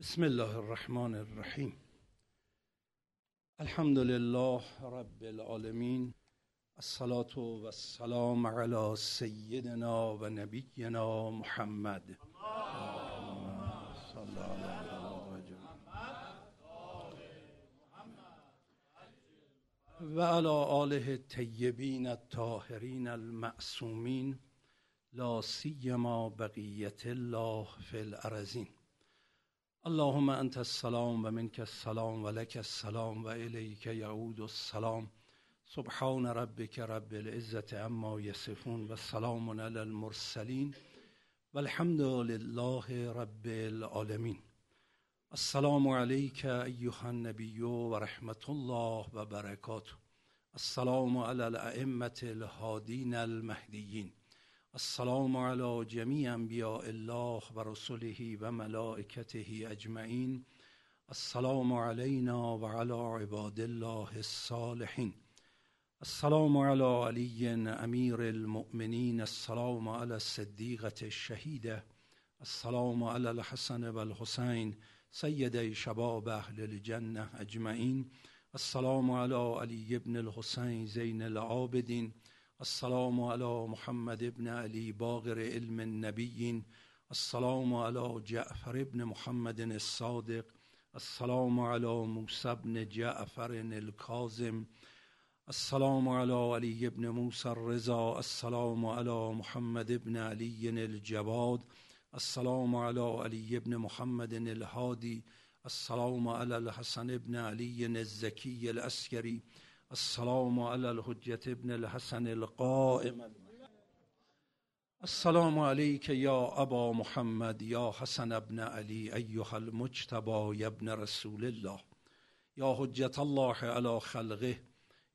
بسم الله الرحمن الرحیم. الحمد لله رب العالمین. الصلاة و السلام علی سیدنا و نبینا محمد. و علی آله الطیبین الطاهرین المعصومین. لا سیما بقیت الله فی الارضین. اللهم انت السلام و منك السلام و لك السلام و الیک یعود السلام. سبحان ربك رب العزة عما يصفون و سلام علی المرسلین والحمد لله رب العالمین. السلام علیک ایها النبی و رحمت الله و برکاته. السلام علی الائمه الهادین المهدیین. السلام علی جمیع انبیاء الله و رسله و السلام علینا و علی عباد الله الصالحین. السلام علی علی امیر المؤمنین. السلام علی الصدیقة الشهیده. السلام علی الحسن و الحسین. شباب اهل الجنه اجمعین. السلام علی علی ابن الحسین زین العابدین. السلام على محمد ابن علی باقر علم النبیین السلام على جعفر ابن محمد الصادق. السلام على موسى ابن جعفر الكاظم. السلام على علي ابن موسى الرضا. السلام على محمد ابن علي الجواد السلام على علي ابن محمد الهادي. السلام على الحسن ابن علي الزكي العسكري السلام على الحجة ابن الحسن القائم. السلام عليك يا أبا محمد يا حسن ابن علي أيها المجتبى يا ابن رسول الله. يا حجة الله على خلقه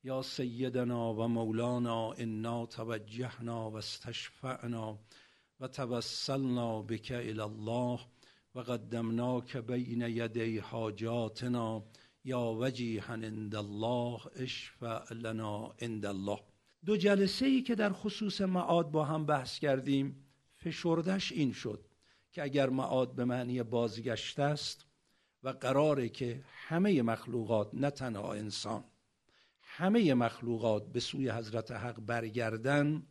يا سيدنا ومولانا إنا توجهنا واستشفعنا وتوسلنا بك إلى الله وقدمناك بين يدي حاجاتنا یا وجیها عند الله اشفع لنا عند الله. دو جلسه ای که در خصوص معاد با هم بحث کردیم فشردش این شد که اگر معاد به معنی بازگشت است و قراره که همه مخلوقات نه تنها انسان همه مخلوقات به سوی حضرت حق برگردن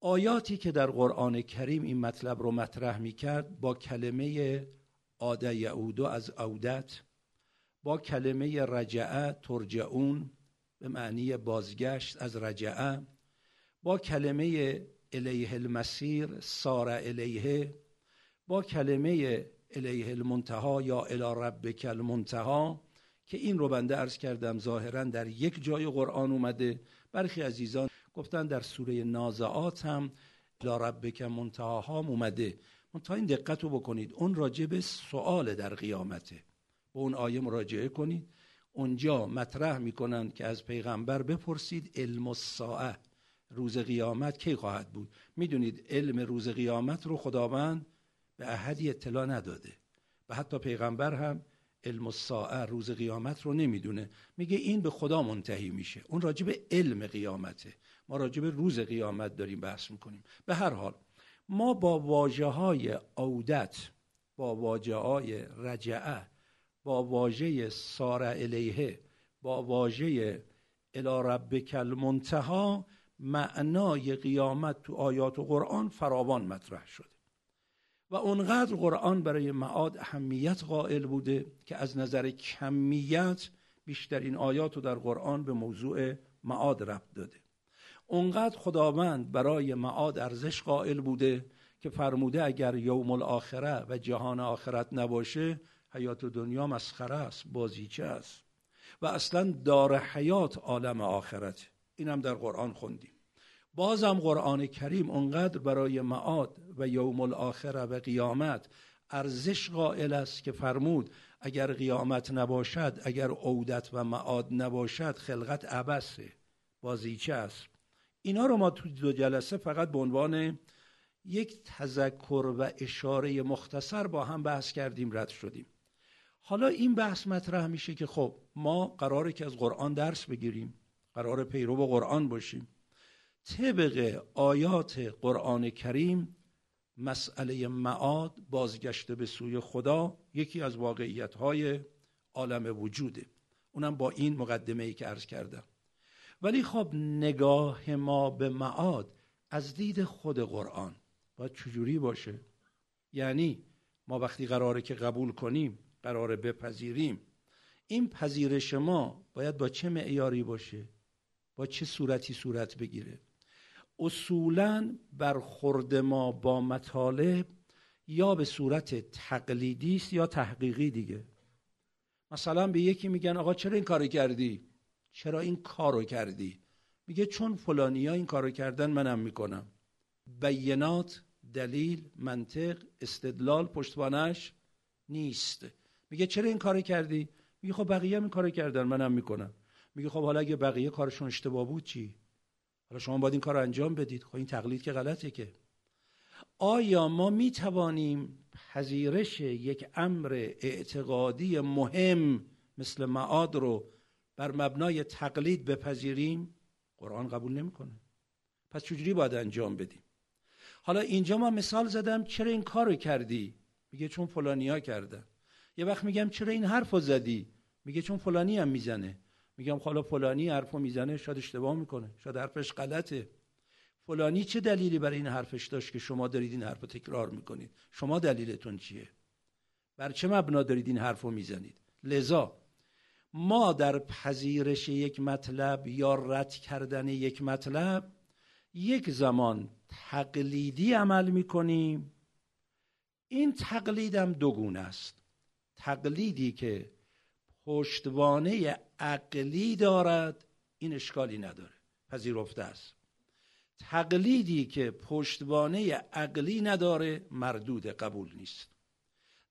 آیاتی که در قرآن کریم این مطلب رو مطرح می کرد با کلمه آده یعودو از عودت با کلمه رجعه ترجعون به معنی بازگشت از رجعه با کلمه الیه المسیر سار الیه با کلمه الیه المنتها یا الی ربک المنتها که این رو بنده ارز کردم ظاهرا در یک جای قرآن اومده. برخی عزیزان گفتن در سوره نازعات هم الی ربک منتها هم اومده. منتها این دقت رو بکنید اون راجع به سؤال در قیامته. به اون آیه مراجعه کنید. اونجا مطرح می‌کنند که از پیغمبر بپرسید علم الساعه روز قیامت کی خواهد بود؟ می‌دونید علم روز قیامت رو خداوند به احدی اطلاع نداده. و حتی پیغمبر هم علم الساعه روز قیامت رو نمی‌دونه. میگه این به خدا منتهی میشه. اون راجع به علم قیامته. ما راجع به روز قیامت داریم بحث می‌کنیم. به هر حال ما با واجه های عودت با واجه های رجعه با واژه سار الیه با واژه الی ربک المنتها معنای قیامت تو آیات و قرآن فراوان مطرح شده. و اونقدر قرآن برای معاد اهمیت قائل بوده که از نظر کمیت بیشترین آیات رو در قرآن به موضوع معاد ربط داده. اونقدر خداوند برای معاد ارزش قائل بوده که فرموده اگر یوم الاخره و جهان آخرت نباشه حیات دنیا مسخره است بازیچه است. و اصلا دار حیات عالم آخرت. این هم در قرآن خوندیم. بازم قرآن کریم اونقدر برای معاد و یوم الاخره و قیامت ارزش قائل است که فرمود اگر قیامت نباشد اگر عودت و معاد نباشد خلقت عبسه بازیچه است. اینا رو ما تو دو جلسه فقط به عنوان یک تذکر و اشاره مختصر با هم بحث کردیم رد شدیم. حالا این بحث مطرح میشه که خب ما قراره که از قرآن درس بگیریم قرار پیرو قرآن باشیم. طبق آیات قرآن کریم مسئله معاد بازگشته به سوی خدا یکی از واقعیت های عالم وجوده. اونم با این مقدمه ای که عرض کردم. ولی خب نگاه ما به معاد از دید خود قرآن باید چجوری باشه؟ یعنی ما وقتی قراره که قبول کنیم قراره بپذیریم. این پذیرش ما باید با چه معیاری باشه؟ با چه صورتی صورت بگیره؟ اصولا برخورد ما با مطالب یا به صورت تقلیدی است یا تحقیقی دیگه؟ مثلا به یکی میگن آقا چرا این کارو کردی؟ چرا این کارو کردی؟ میگه چون فلانی ها این کارو کردن منم می‌کنم. بینات دلیل منطق استدلال پشتوانش نیست. میگه چرا این کارو کردی؟ میگه خب بقیه هم این کارو کردن منم می‌کنم. میگه خب حالا اگه بقیه کارشون اشتباه بود چی؟ حالا شما باید این کار انجام بدید. خب این تقلید که غلطه که. آیا ما می توانیم پذیرش یک امر اعتقادی مهم مثل معاد رو بر مبنای تقلید بپذیریم؟ قرآن قبول نمی‌کنه. پس چجوری باید انجام بدیم؟ حالا اینجا ما مثال زدم چرا این کارو کردی؟ میگه چون فلانیا کردن. یه وقت میگم چرا این حرفو زدی؟ میگه چون فلانی هم می‌زنه. میگم حالا فلانی حرفو می‌زنه شاید اشتباه می‌کنه. شاید حرفش غلطه. فلانی چه دلیلی برای این حرفش داشت که شما دارید این حرف تکرار می‌کنید؟ شما دلیلتون چیه؟ بر چه مبنا دارید این حرف رو می‌زنید؟ لذا ما در پذیرش یک مطلب یا رد کردن یک مطلب یک زمان تقلیدی عمل می‌کنیم. این تقلیدم دو گونه است. تقلیدی که پشتوانه عقلی دارد این اشکالی نداره. پذیرفته است. تقلیدی که پشتوانه عقلی نداره مردود قبول نیست.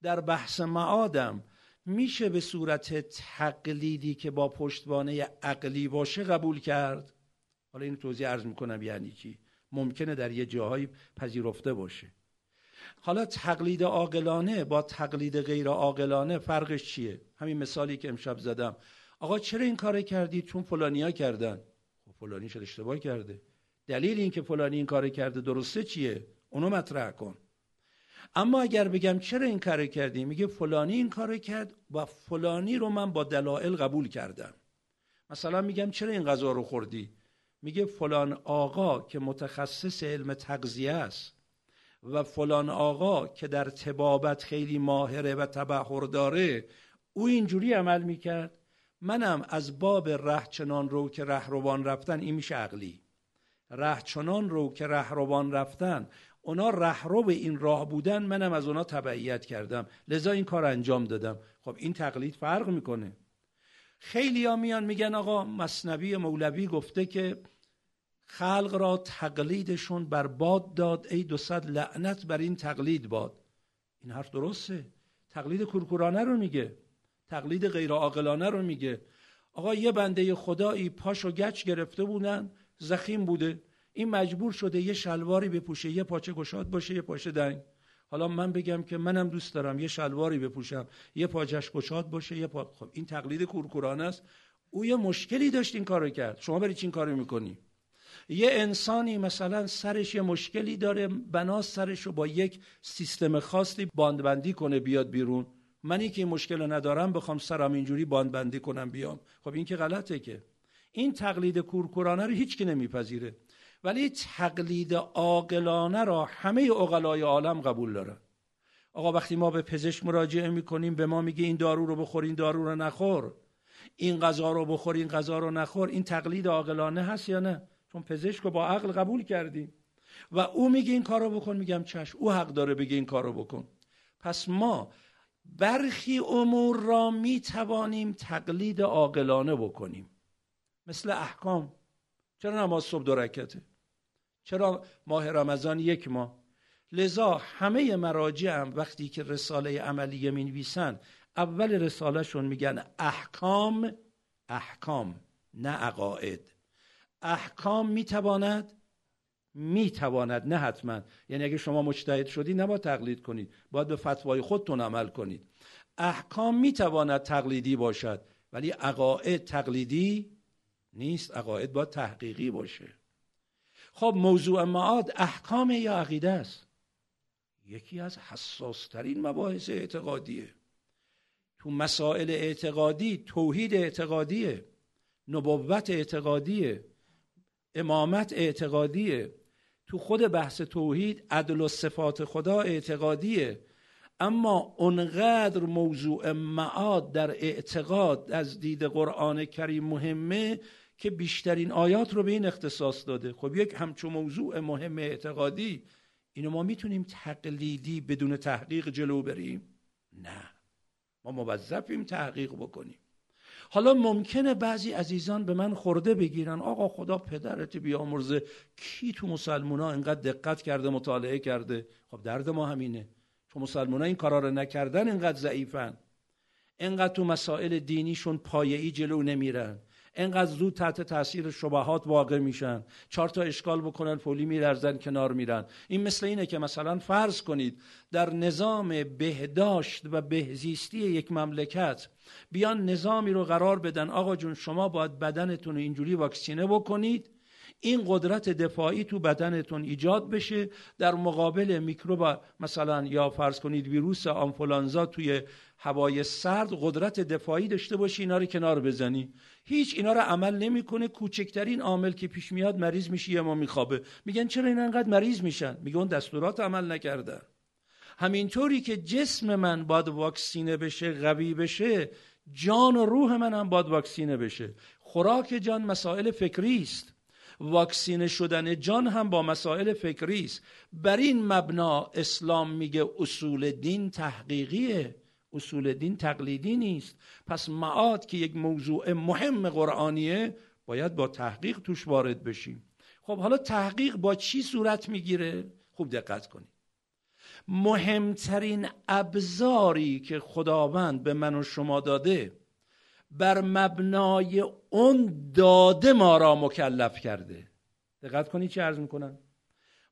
در بحث معادم میشه به صورت تقلیدی که با پشتوانه عقلی باشه قبول کرد؟ حالا این توضیح عرض می‌کنم یعنی چی؟ ممکنه در یه جاهایی پذیرفته باشه. حالا تقلید عاقلانه با تقلید غیر عاقلانه فرقش چیه؟ همین مثالی که امشب زدم. آقا چرا این کار کردی؟ چون فلانیا کردن. خب فلانی شد اشتباه کرده. دلیل این که فلانی این کار کرده درسته چیه؟ اونو مطرح کن. اما اگر بگم چرا این کار کردی؟ میگه فلانی این کار کرد و فلانی رو من با دلایل قبول کردم. مثلا میگم چرا این غذا رو خوردی؟ میگه فلان آقا که متخصص علم تغذیه است و فلان آقا که در تبابت خیلی ماهره و تبهر داره او اینجوری عمل می‌کرد منم از باب ره چنان رو که رهروان رفتن این میشه عقلی. ره چنان رو که رهروان رفتن اونا رهرو به این راه بودن منم از اونا تبعیت کردم. لذا این کار انجام دادم. خب این تقلید فرق می‌کنه. خیلی ها میان میگن آقا مصنبی مولوی گفته که خلق را تقلیدشون بر باد داد ای دو صد لعنت بر این تقلید باد. این حرف درسته. تقلید کورکورانه رو میگه. تقلید غیر عاقلانه رو میگه. آقا یه بنده خدایی پاش و گچ گرفته بودن زخیم بوده. این مجبور شده یه شلواری بپوشه یه پاچه گشاد باشه یه پاچه دنگ. حالا من بگم که منم دوست دارم یه شلواری بپوشم یه پاچش گشاد باشه یه پا... خب این تقلید کورکورانه است. او یه مشکلی داشت این کارو کرد. شما برید چین کارو می‌کنی. یه انسانی مثلا سرش یه مشکلی داره بنا سرش رو با یک سیستم خاصی باندبندی کنه بیاد بیرون. منی که این مشکل رو ندارم بخوام سرم اینجوری باندبندی کنم بیام. خب این که غلطه که. این تقلید کورکورانه رو هیچ کی نمیپذیره. ولی تقلید عاقلانه را همه عقلای عالم قبول دارن آقا وقتی ما به پزشک مراجعه می‌کنیم به ما میگه این دارو رو بخور این دارو رو نخور. این غذا رو بخور این غذا رو نخور. این تقلید عاقلانه هست یا نه؟ چون پزشک رو با عقل قبول کردیم. و او میگه این کارو بکن میگم چش او حق داره بگه این کارو بکن. پس ما برخی امور را می‌توانیم تقلید عاقلانه بکنیم. مثل احکام. چرا نماز صبح دو رکته؟ چرا ماه رمضان یک ماه؟ لذا همه مراجع هم وقتی که رساله عملیه می نویسن اول رسالهشون میگن احکام احکام نه عقاید. احکام می‌تواند می‌تواند نه حتما. یعنی اگه شما مجتهد شدی نباید تقلید کنید. باید به فتوای خودتون عمل کنید. احکام می‌تواند تقلیدی باشد ولی عقاید تقلیدی نیست. عقاید باید تحقیقی باشه. خب موضوع معاد احکام یا عقیده است؟ یکی از حساسترین مباحث اعتقادیه. تو مسائل اعتقادی توحید اعتقادیه. نبوت اعتقادیه. امامت اعتقادیه. تو خود بحث توحید عدل و صفات خدا اعتقادیه. اما اونقدر موضوع معاد در اعتقاد از دید قرآن کریم مهمه که بیشترین آیات رو به این اختصاص داده. خب یک همچون موضوع مهم اعتقادی اینو ما می‌تونیم تقلیدی بدون تحقیق جلو بریم؟ نه. ما موظفیم تحقیق بکنیم. حالا ممکنه بعضی عزیزان به من خورده بگیرن. آقا خدا پدرت بیامرزه. کی تو مسلمان ها اینقدر دقت کرده مطالعه کرده؟ خب درد ما همینه. چون مسلمان ها این کارا رو نکردن اینقدر ضعیفن. اینقدر تو مسائل دینیشون پایه‌ای جلو نمیرن. انقدر زود تحت تاثیر شبهات واقع میشن. چهار تا اشکال بکنن فولی میلرزن کنار میرن. این مثل اینه که مثلا فرض کنید در نظام بهداشت و بهزیستی یک مملکت بیان نظامی رو قرار بدن آقا جون شما باید بدنتون اینجوری واکسینه بکنید این قدرت دفاعی تو بدنتون ایجاد بشه. در مقابل میکروب مثلا یا فرض کنید ویروس آنفولانزا توی هوای سرد قدرت دفاعی داشته باشی اینا رو کنار بزنی. هیچ اینا رو عمل نمی‌کنه. کوچکترین عامل که پیش میاد مریض میشه یا ما میخوابه. میگن چرا این انقدر مریض میشن؟ میگه اون دستورات عمل نکردن. همینطوری که جسم من باید واکسینه بشه قوی بشه جان و روح من هم باید واکسینه بشه. خوراک جان مسائل فکری است. واکسینه شدن جان هم با مسائل فکری است. بر این مبنا اسلام میگه اصول دین تحقیقیه. اصول دین تقلیدی نیست. پس معاد که یک موضوع مهم قرآنیه باید با تحقیق توش وارد بشیم. خب حالا تحقیق با چی صورت می‌گیره؟ خوب دقت کنید. مهمترین ابزاری که خداوند به من و شما داده بر مبنای اون داده ما را مکلف کرده. دقت کنید چی عرض می‌کنم؟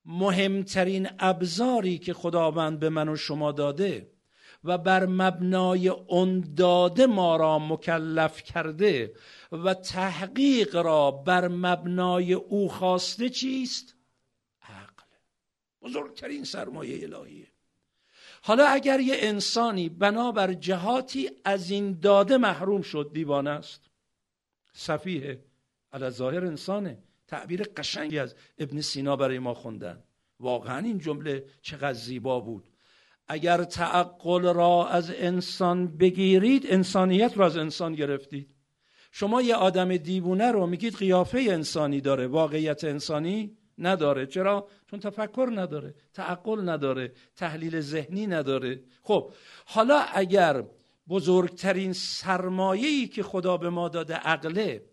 مهمترین ابزاری که خداوند به من و شما داده و بر مبنای اون داده ما را مکلف کرده و تحقیق را بر مبنای او خواسته چیست؟ عقل. بزرگترین سرمایه الهیه حالا اگر یه انسانی بنابر جهاتی از این داده محروم شد دیوانه است. صفیه علی ظاهر انسانه. تعبیر قشنگی از ابن سینا برای ما خوندن. واقعا این جمله چقدر زیبا بود. اگر تعقل را از انسان بگیرید انسانیت را از انسان گرفتید. شما یه آدم دیوونه رو میگید قیافه انسانی داره واقعیت انسانی نداره. چرا؟ چون تفکر نداره تعقل نداره تحلیل ذهنی نداره. خب حالا اگر بزرگترین سرمایه‌ای که خدا به ما داده عقله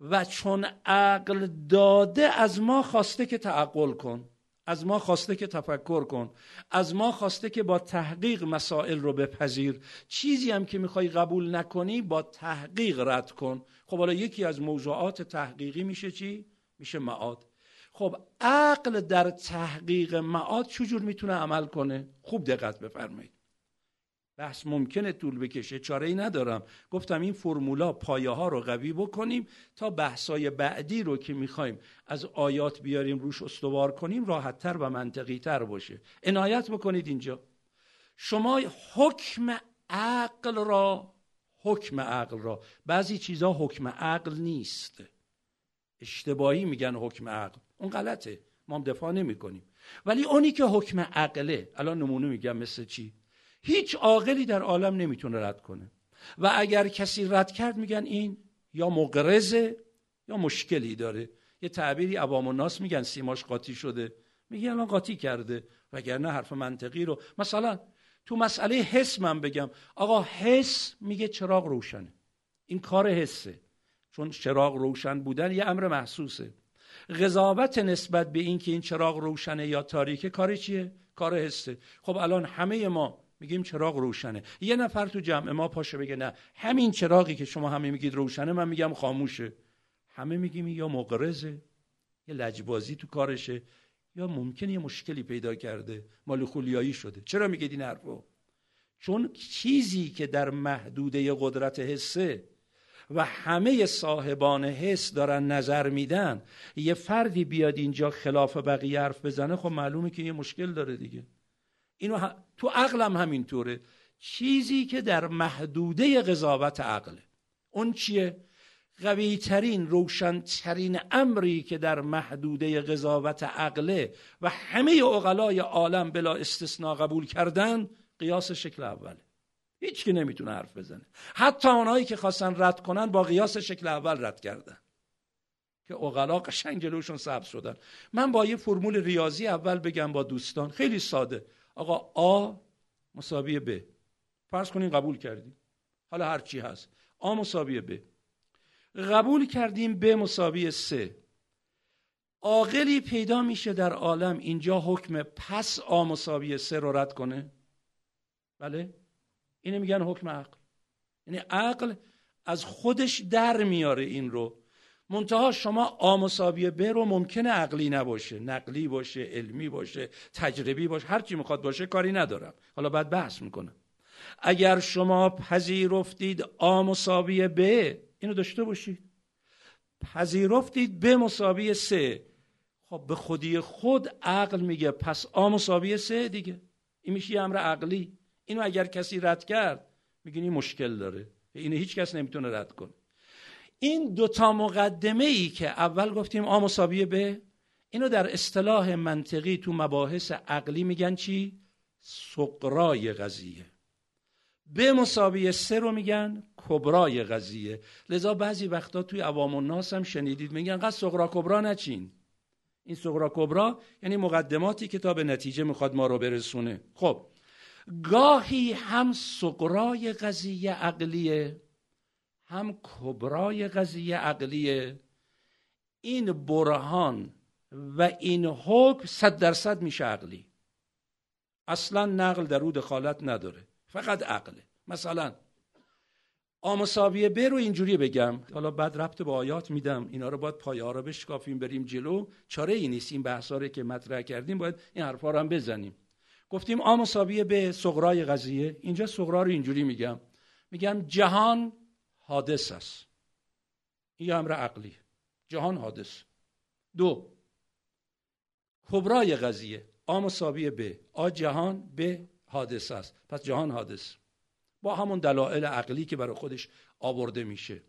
و چون عقل داده از ما خواسته که تعقل کن. از ما خواسته که تفکر کن. از ما خواسته که با تحقیق مسائل رو بپذیر. چیزی هم که می‌خوای قبول نکنی با تحقیق رد کن. خب حالا یکی از موضوعات تحقیقی میشه چی؟ میشه معاد. خب عقل در تحقیق معاد چجور می‌تونه عمل کنه؟ خوب دقت بفرمایید. بحث ممکنه طول بکشه. چاره ای ندارم. گفتم این فرمولا پایه ها رو قوی بکنیم تا بحثای بعدی رو که می‌خوایم از آیات بیاریم روش استوار کنیم راحتتر و منطقی تر باشه. عنایت بکنید اینجا. شما حکم عقل را حکم عقل را. بعضی چیزها حکم عقل نیست. اشتباهی میگن حکم عقل. اون غلطه. ما هم دفاع نمی کنیم ولی اونی که حکم عقله الان نمونه میگم مثل چی؟ هیچ عاقلی در عالم نمی‌تونه رد کنه. و اگر کسی رد کرد میگن این یا مقرزه یا مشکلی داره. یه تعبیری عوام الناس میگن سیماش قاطی شده. میگه الان قاطی کرده. وگرنه حرف منطقی رو مثلا تو مسئله حس من بگم. آقا حس میگه چراغ روشنه. این کار حسه. چون چراغ روشن بودن یه امر محسوسه. قضاوت نسبت به این که این چراغ روشنه یا تاریکه کار چیه؟ کار حسه. خب الان همه ما میگیم چراغ روشنه. یه نفر تو جمع ما پاشه بگه نه. همین چراغی که شما همه میگید روشنه من میگم خاموشه. همه میگیم یا مقرزه یه لجبازی تو کارشه یا ممکنه یه مشکلی پیدا کرده مال خولیایی شده. چرا میگید این حرفو؟ چون چیزی که در محدوده قدرت حسه و همه صاحبان حس دارن نظر میدن یه فردی بیاد اینجا خلاف بقیه حرف بزنه خب معلومه که یه مشکل داره دیگه. اینو تو عقلم همینطوره. چیزی که در محدوده قضاوت عقله. اون چیه؟ قوی ترین امری که در محدوده قضاوت عقله و همه اقلای عالم بلا استثناء قبول کردن قیاس شکل اوله. هیچ که نمی‌تونه حرف بزنه. حتی اونایی که خواستن رد کنن با قیاس شکل اول رد کردن. که اقلا قشنگ جلوشون سبز شدن. من با یه فرمول ریاضی اول بگم با دوستان. خیلی ساده. آقا آ مساوی ب. فرض کنین قبول کردیم. حالا هر چی هست. آ مساوی ب. قبول کردیم ب مساوی سه عاقلی پیدا میشه در عالم اینجا حکم پس آ مساوی سه رو رد کنه. بله؟ اینه میگن حکم عقل. یعنی عقل از خودش در میاره این رو. منتها شما آمسابی ب رو ممکنه عقلی نباشه. نقلی باشه علمی باشه تجربی باشه هر چی می‌خواد باشه کاری ندارم. حالا بعد بحث می‌کنم. اگر شما پذیرفتید آ مساوی ب اینو داشته باشید. پذیرفتید ب مساوی سه خب به خودی خود عقل میگه پس آ مساوی سه دیگه. این میشه امر عقلی. اینو اگر کسی رد کرد میگین مشکل داره. اینو هیچ کس نمی‌تونه رد کنه. این دوتا مقدمه ای که اول گفتیم آ مساوی به اینو در اصطلاح منطقی تو مباحث عقلی میگن چی؟ سقرای قضیه. به مساوی سه رو میگن کبرای قضیه. لذا بعضی وقتا توی عوام الناس هم شنیدید میگن قد سقرا کبرا نچین. این سقرا کبرا یعنی مقدماتی که تا به نتیجه می‌خواد ما رو برسونه. خب گاهی هم سقرای قضیه عقلیه. هم کبرای قضیه عقلیه. این برهان و این حکم صد درصد میشه عقلی. اصلا نقل در او دخالت نداره فقط عقله مثلا آمسابیه ب رو اینجوری بگم. حالا بعد ربط به آیات میدم. اینا رو باید پایه رو بشکافیم بریم جلو. چاره ای نیست. این بحثا که مطرح کردیم باید این حرفا رو هم بزنیم. گفتیم آ مساویه به صغرای قضیه. اینجا صغرا رو اینجوری میگم. میگم جهان حادث است. این امر عقلی. جهان حادث. دو کبرای قضیه. آ مساوی به. آ جهان به حادث است. پس جهان حادث. با همون دلایل عقلی که برای خودش آورده میشه.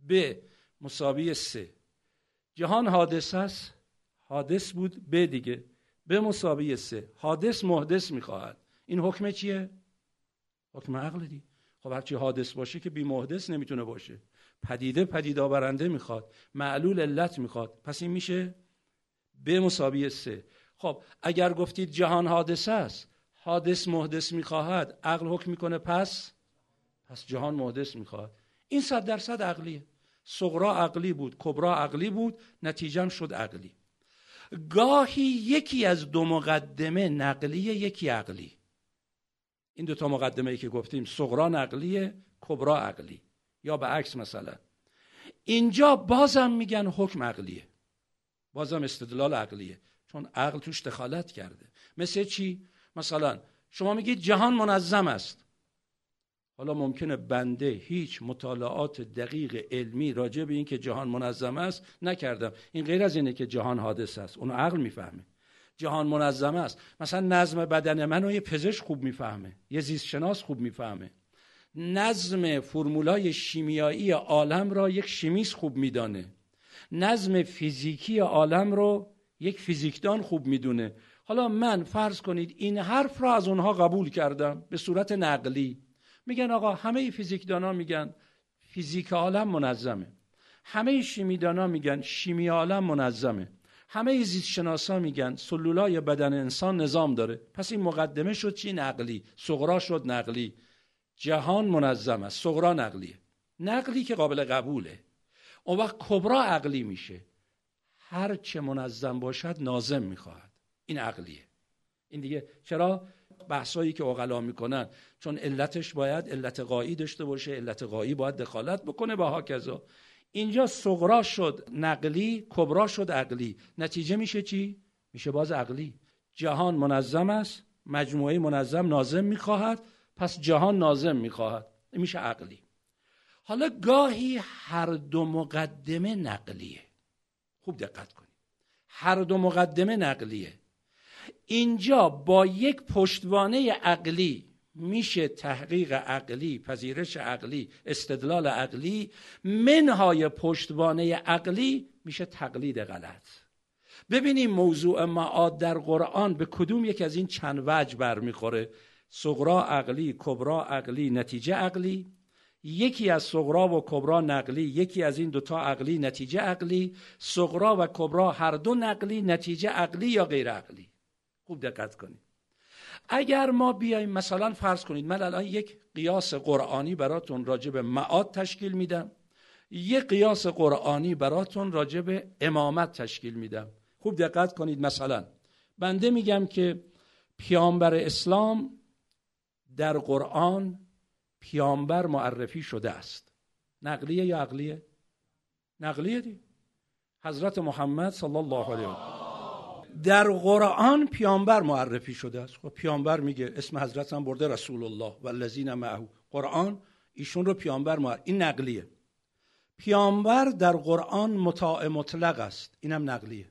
به مساوی سه. جهان حادث است. حادث بود. به دیگه. به مساوی سه. حادث محدث می‌خواهد. این حکم چیه؟ حکم عقل دی. خب هرچی حادث باشه که بی محدث نمی‌تونه باشه. پدیده پدید آورنده می‌خواد معلول علت می‌خواد. پس این میشه به مساوی سه. خب اگر گفتید جهان حادث است حادث محدث می‌خواهد عقل حکم می‌کنه پس؟ پس جهان محدث می‌خواهد این صد درصد عقلیه. صغرا عقلی بود کبرا عقلی بود نتیجه شد عقلی. گاهی یکی از دو مقدمه نقلیه یکی عقلی. این دو تا مقدمه ای که گفتیم صغرا نقلیه کبرا عقلی. یا به عکس مثلا. اینجا بازم میگن حکم عقلیه. بازم استدلال عقلیه. چون عقل توش دخالت کرده. مثل چی؟ مثلا شما میگید جهان منظم است. حالا ممکنه بنده هیچ مطالعات دقیق علمی راجع به این که جهان منظم است نکردم. این غیر از اینه که جهان حادث است. اونو عقل می‌فهمه. جهان منظم است. مثلا نظم بدن منو یه پزشک خوب می‌فهمه یه زیست شناس خوب می‌فهمه. نظم فرمولای شیمیایی عالم را یک شیمیست خوب میدانه. نظم فیزیکی عالم رو یک فیزیکدان خوب می‌دونه. حالا من فرض کنید این حرف را از اونها قبول کردم به صورت نقلی. میگن آقا همه فیزیکدان ها میگن فیزیک عالم منظمه. همه شیمیدان ها میگن شیمی عالم منظمه. همه زیستشناسا میگن سلولای بدن انسان نظام داره. پس این مقدمه شد چی؟ نقلی. صغرا شد نقلی. جهان منظم است. صغرا نقلیه. نقلی که قابل قبوله. اون وقت کبرا عقلی میشه. هر چه منظم باشد نازم می‌خواهد. این عقلیه. این دیگه چرا؟ بحثایی که اقلا می‌کنن. چون علتش باید علت قایی داشته باشه. علت قایی باید دخالت بکنه با هاکذا. اینجا صغرا شد نقلی کبرا شد عقلی. نتیجه میشه چی؟ میشه باز عقلی. جهان منظم است مجموعه منظم نازم می‌خواهد پس جهان نازم می‌خواهد. میشه عقلی. حالا گاهی هر دو مقدمه نقلیه. خوب دقت کنید. هر دو مقدمه نقلیه. اینجا با یک پشتوانه عقلی میشه تحقیق عقلی پذیرش عقلی استدلال عقلی منهای پشتوانه عقلی میشه تقلید غلط. ببینیم موضوع معاد در قرآن به کدوم یک از این چند وجه برمیخوره. صغرا عقلی کبرا عقلی نتیجه عقلی. یکی از صغرا و کبرا نقلی یکی از این دوتا عقلی نتیجه عقلی. صغرا و کبرا هر دو نقلی نتیجه عقلی یا غیر عقلی؟ خوب دقت کنید. اگر ما بیایم مثلا فرض کنید من الان یک قیاس قرآنی براتون راجع به معاد تشکیل میدم یک قیاس قرآنی براتون راجع به امامت تشکیل میدم. خوب دقت کنید مثلا. بنده میگم که پیامبر اسلام در قرآن پیامبر معرفی شده است. نقلیه یا عقلیه؟ نقلیه دی. حضرت محمد صلی الله علیه و در قرآن پیامبر معرفی شده است. خب پیامبر میگه اسم حضرت هم برده رسول الله و الذین معه. قرآن ایشون رو پیامبر معرفی این نقلیه. پیامبر در قرآن مطاع مطلق است. اینم نقلیه.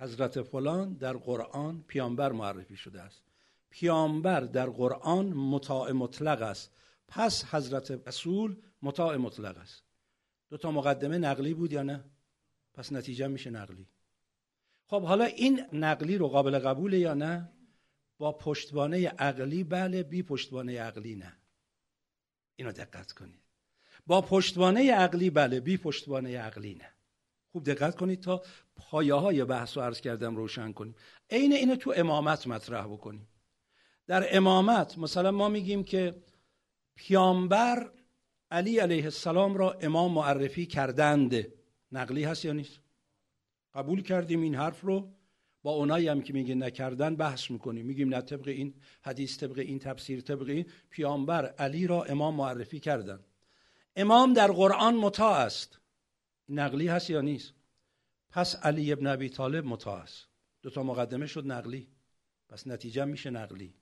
حضرت فلان در قرآن پیامبر معرفی شده است. پیامبر در قرآن مطاع مطلق است. پس حضرت رسول مطاع مطلق است. دو تا مقدمه نقلی بود یا نه؟ پس نتیجه میشه نقلی. خب حالا این نقلی رو قابل قبوله یا نه؟ با پشتوانه عقلی بله بی پشتوانه عقلی نه. اینو دقت کنید. با پشتوانه عقلی بله بی پشتوانه عقلی نه. خوب دقت کنید تا پایه های بحث رو عرض کردم روشن کنیم. عین اینو تو امامت مطرح بکنیم. در امامت مثلا ما میگیم که پیامبر علی علیه السلام را امام معرفی کردند. نقلی هست یا نیست؟ قبول کردیم این حرف رو. با اونایی هم که میگه نکردن بحث می‌کنیم. میگیم نه طبق این حدیث طبق این تفسیر طبق این. پیامبر علی را امام معرفی کردن. امام در قرآن مطاع است. نقلی هست یا نیست؟ پس علی ابن ابی طالب مطاع است. دو تا مقدمه شد نقلی. پس نتیجه میشه نقلی.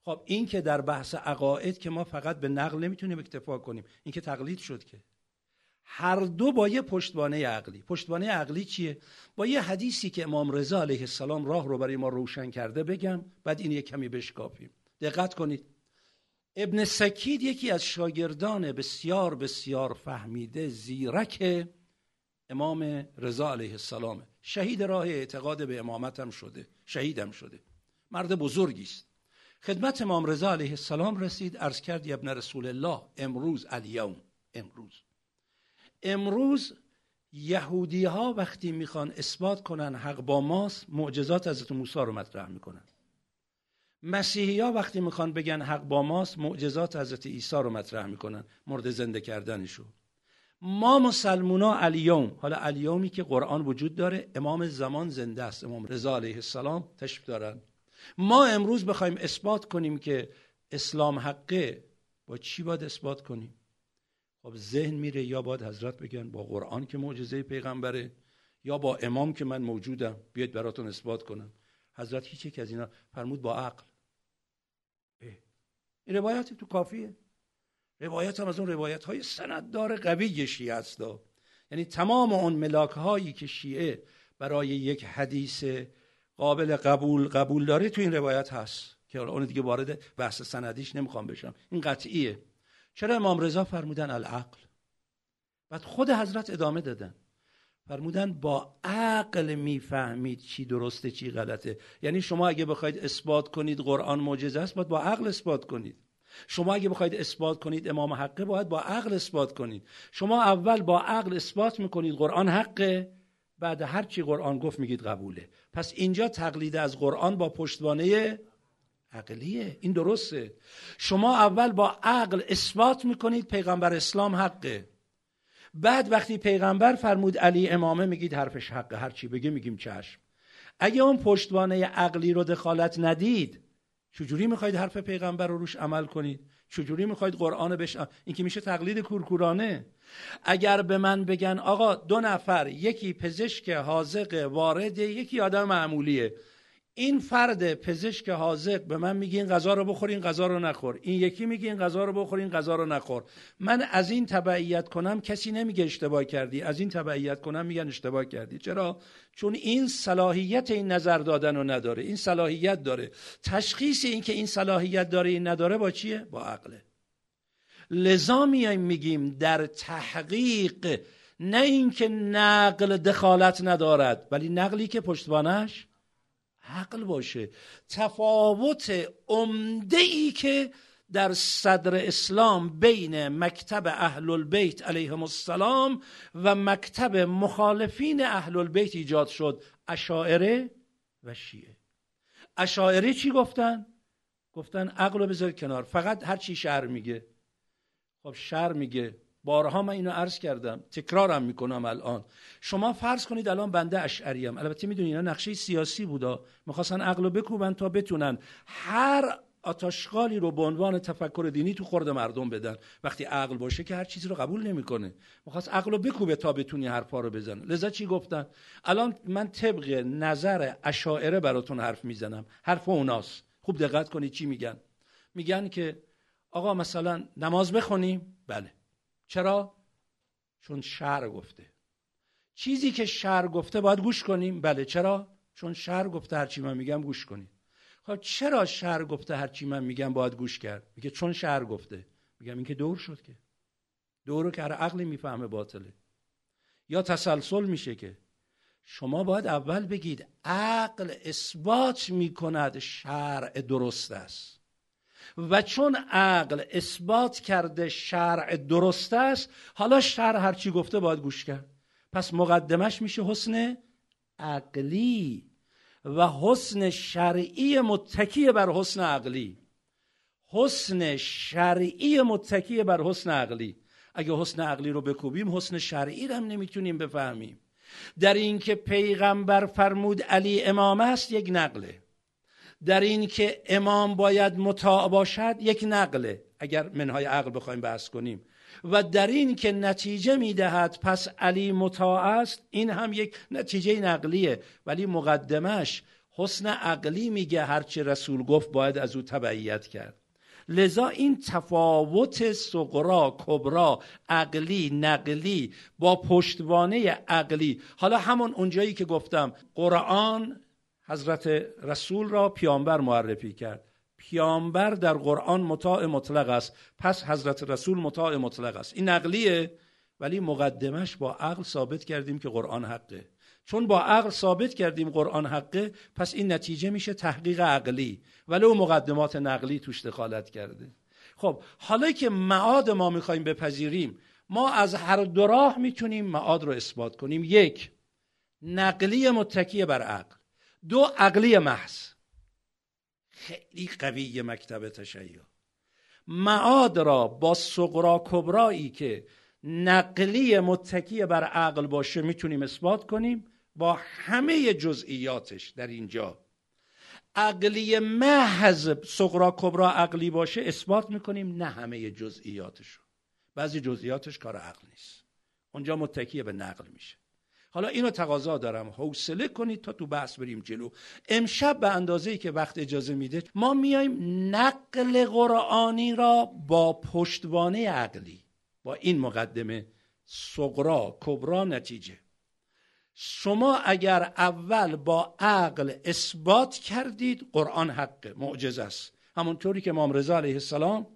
خب این که در بحث عقاید که ما فقط به نقل نمی‌تونیم اکتفا کنیم. این که تقلید شد که. هر دو با یه پشتوانه عقلی. پشتوانه عقلی چیه؟ با یه حدیثی که امام رضا علیه السلام راه رو برای ما روشن کرده بگم بعد این یه کمی بشکافیم. دقت کنید. ابن سکید یکی از شاگردان بسیار بسیار فهمیده زیرک امام رضا علیه السلام. شهید راه اعتقاد به امامت هم شده. شهیدم شده. مرد بزرگی است. خدمت امام رضا علیه السلام رسید. عرض کرد ابن رسول الله امروز الیوم امروز. امروز یهودی ها وقتی می‌خوان اثبات کنن حق با ماست معجزات حضرت موسی رو مطرح می‌کنن. مسیحی ها وقتی می‌خوان بگن حق با ماست معجزات حضرت عیسی رو مطرح می‌کنن. مورد زنده کردنشو. ما مسلمونا الیوم حالا الیومی که قرآن وجود داره امام زمان زنده است. امام رضا علیه السلام تشریف دارن. ما امروز بخوایم اثبات کنیم که اسلام حقه با چی باید اثبات کنیم؟ خب ذهن میره یا باید حضرت بگن با قرآن که معجزه پیغمبره یا با امام که من موجودم بیاید براتون اثبات کنم. حضرت هیچ یک از اینا فرمود با عقل. این روایت تو کافیه. روایت هم از اون روایت های سنددار قوی شیعه است یعنی تمام اون ملاک هایی که شیعه برای یک حدیث قابل قبول قبول داره تو این روایت هست. که اون دیگه وارد بحث سندیش نمی‌خوام بشم. این قطعیه. چرا امام رضا فرمودن العقل؟ بعد خود حضرت ادامه دادن. فرمودن با عقل می‌فهمید چی درسته چی غلطه. یعنی شما اگه بخواید اثبات کنید قرآن معجزه است باید با عقل اثبات کنید. شما اگه بخواید اثبات کنید امام حقه باید با عقل اثبات کنید. شما اول با عقل اثبات می‌کنید قرآن حقه بعد هر چی قرآن گفت میگید قبوله. پس اینجا تقلید از قرآن با پشتوانه عقلیه. این درسته. شما اول با عقل اثبات می‌کنید پیغمبر اسلام حقه. بعد وقتی پیغمبر فرمود علی امامه میگید حرفش حقه. هر چی بگه میگیم چشم. اگه اون پشتوانه عقلی رو دخالت ندید چجوری می‌خواید حرف پیغمبر رو روش عمل کنید؟ چجوری می‌خواید قرآن بش این که میشه تقلید کورکورانه. اگر به من بگن آقا دو نفر یکی پزشک حاضق وارد یکی آدم معمولیه. این فرد پزشک حاضق به من میگه این غذا رو بخور این غذا رو نخور. این یکی میگه این غذا رو بخور این غذا رو نخور. من از این تبعیت کنم کسی نمیگه اشتباه کردی. از این تبعیت کنم میگن اشتباه کردی. چرا؟ چون این صلاحیت این نظر دادن رو نداره. این صلاحیت داره. تشخیص این که این صلاحیت داره این نداره با چیه؟ با عقله لذا میایم میگیم در تحقیق نه اینکه نقل دخالت ندارد ولی نقلی که پشتوانش عقل باشه. تفاوت عمده ای که در صدر اسلام بین مکتب اهل البیت علیهم السلام و مکتب مخالفین اهل البیت ایجاد شد. اشاعره و شیعه. اشاعره چی گفتن؟ گفتن عقل رو بذار کنار. فقط هر چی شهر میگه. خب شهر میگه. بارها من اینو عرض کردم تکرارم می‌کنم الان. شما فرض کنید الان بنده اشعریم البته می‌دونید اینا نقشه سیاسی بودا. می‌خواستن عقل رو بکوبن تا بتونن هر آتاشقالی رو به عنوان تفکر دینی تو خورد مردم بدن. وقتی عقل باشه که هر چیزی رو قبول نمی‌کنه. می‌خواست عقل رو بکوبه تا بتونی حرفا رو بزنه. لذا چی گفتن؟ الان من طبق نظر اشاعره براتون حرف می‌زنم. حرف اوناست. خوب دقت کنید چی میگن. میگن که آقا مثلا نماز بخونیم؟ بله. چرا؟ چون شعر گفته. چیزی که شعر گفته باید گوش کنیم. بله چرا؟ چون شعر گفته هرچی من میگم گوش کنیم خب چرا شعر گفته هرچی من میگم باید گوش کرد؟ میگه چون شعر گفته. میگم این که دور شد که. دور رو که هر عقلی می‌فهمه باطله. یا تسلسل میشه که. شما باید اول بگید عقل اثبات می‌کند شرع درست است. و چون عقل اثبات کرده شرع درست است حالا شرع هرچی گفته باید گوش کرد. پس مقدمش میشه حسن عقلی و حسن شرعی متکی بر حسن عقلی. حسن شرعی متکی بر حسن عقلی. اگه حسن عقلی رو بکوبیم حسن شرعی رو هم نمی‌تونیم بفهمیم. در اینکه پیغمبر فرمود علی امام است یک نقله. در این که امام باید مطاع باشد یک نقله اگر منهای عقل بخوایم بحث کنیم. و در این که نتیجه می‌دهد پس علی مطاع است این هم یک نتیجه نقلیه ولی مقدمش حسن عقلی میگه هرچه رسول گفت باید از او تبعیت کرد. لذا این تفاوت سقرا کبرا عقلی نقلی با پشتوانه عقلی. حالا همون اونجایی که گفتم قرآن حضرت رسول را پیامبر معرفی کرد. پیامبر در قرآن مطاع مطلق است. پس حضرت رسول مطاع مطلق است. این نقلیه ولی مقدمش با عقل ثابت کردیم که قرآن حقه. چون با عقل ثابت کردیم قرآن حقه پس این نتیجه میشه تحقیق عقلی. ولو مقدمات نقلی توش دخالت کرده. خب حالا که معاد ما می‌خوایم بپذیریم ما از هر دو راه می‌تونیم معاد رو اثبات کنیم. یک نقلی متکی بر عقل. دو عقلی محض. خیلی قوی مکتب تشیع. معاد را با سقرا کبرایی که نقلی متکی بر عقل باشه می‌تونیم اثبات کنیم با همه جزئیاتش در اینجا. عقلی محض سقرا کبرا عقلی باشه اثبات می‌کنیم نه همه جزئیاتش بعضی جزئیاتش کار عقل نیست. اونجا متکی به نقل میشه. حالا اینو تقاضا دارم. حوصله کنید تا تو بحث بریم جلو. امشب به اندازه‌ای که وقت اجازه میده ما میایم نقل قرآنی را با پشتوانه عقلی با این مقدمه صغرا کبرا نتیجه. شما اگر اول با عقل اثبات کردید قرآن حق معجزه است. همونطوری که امام رضا علیه السلام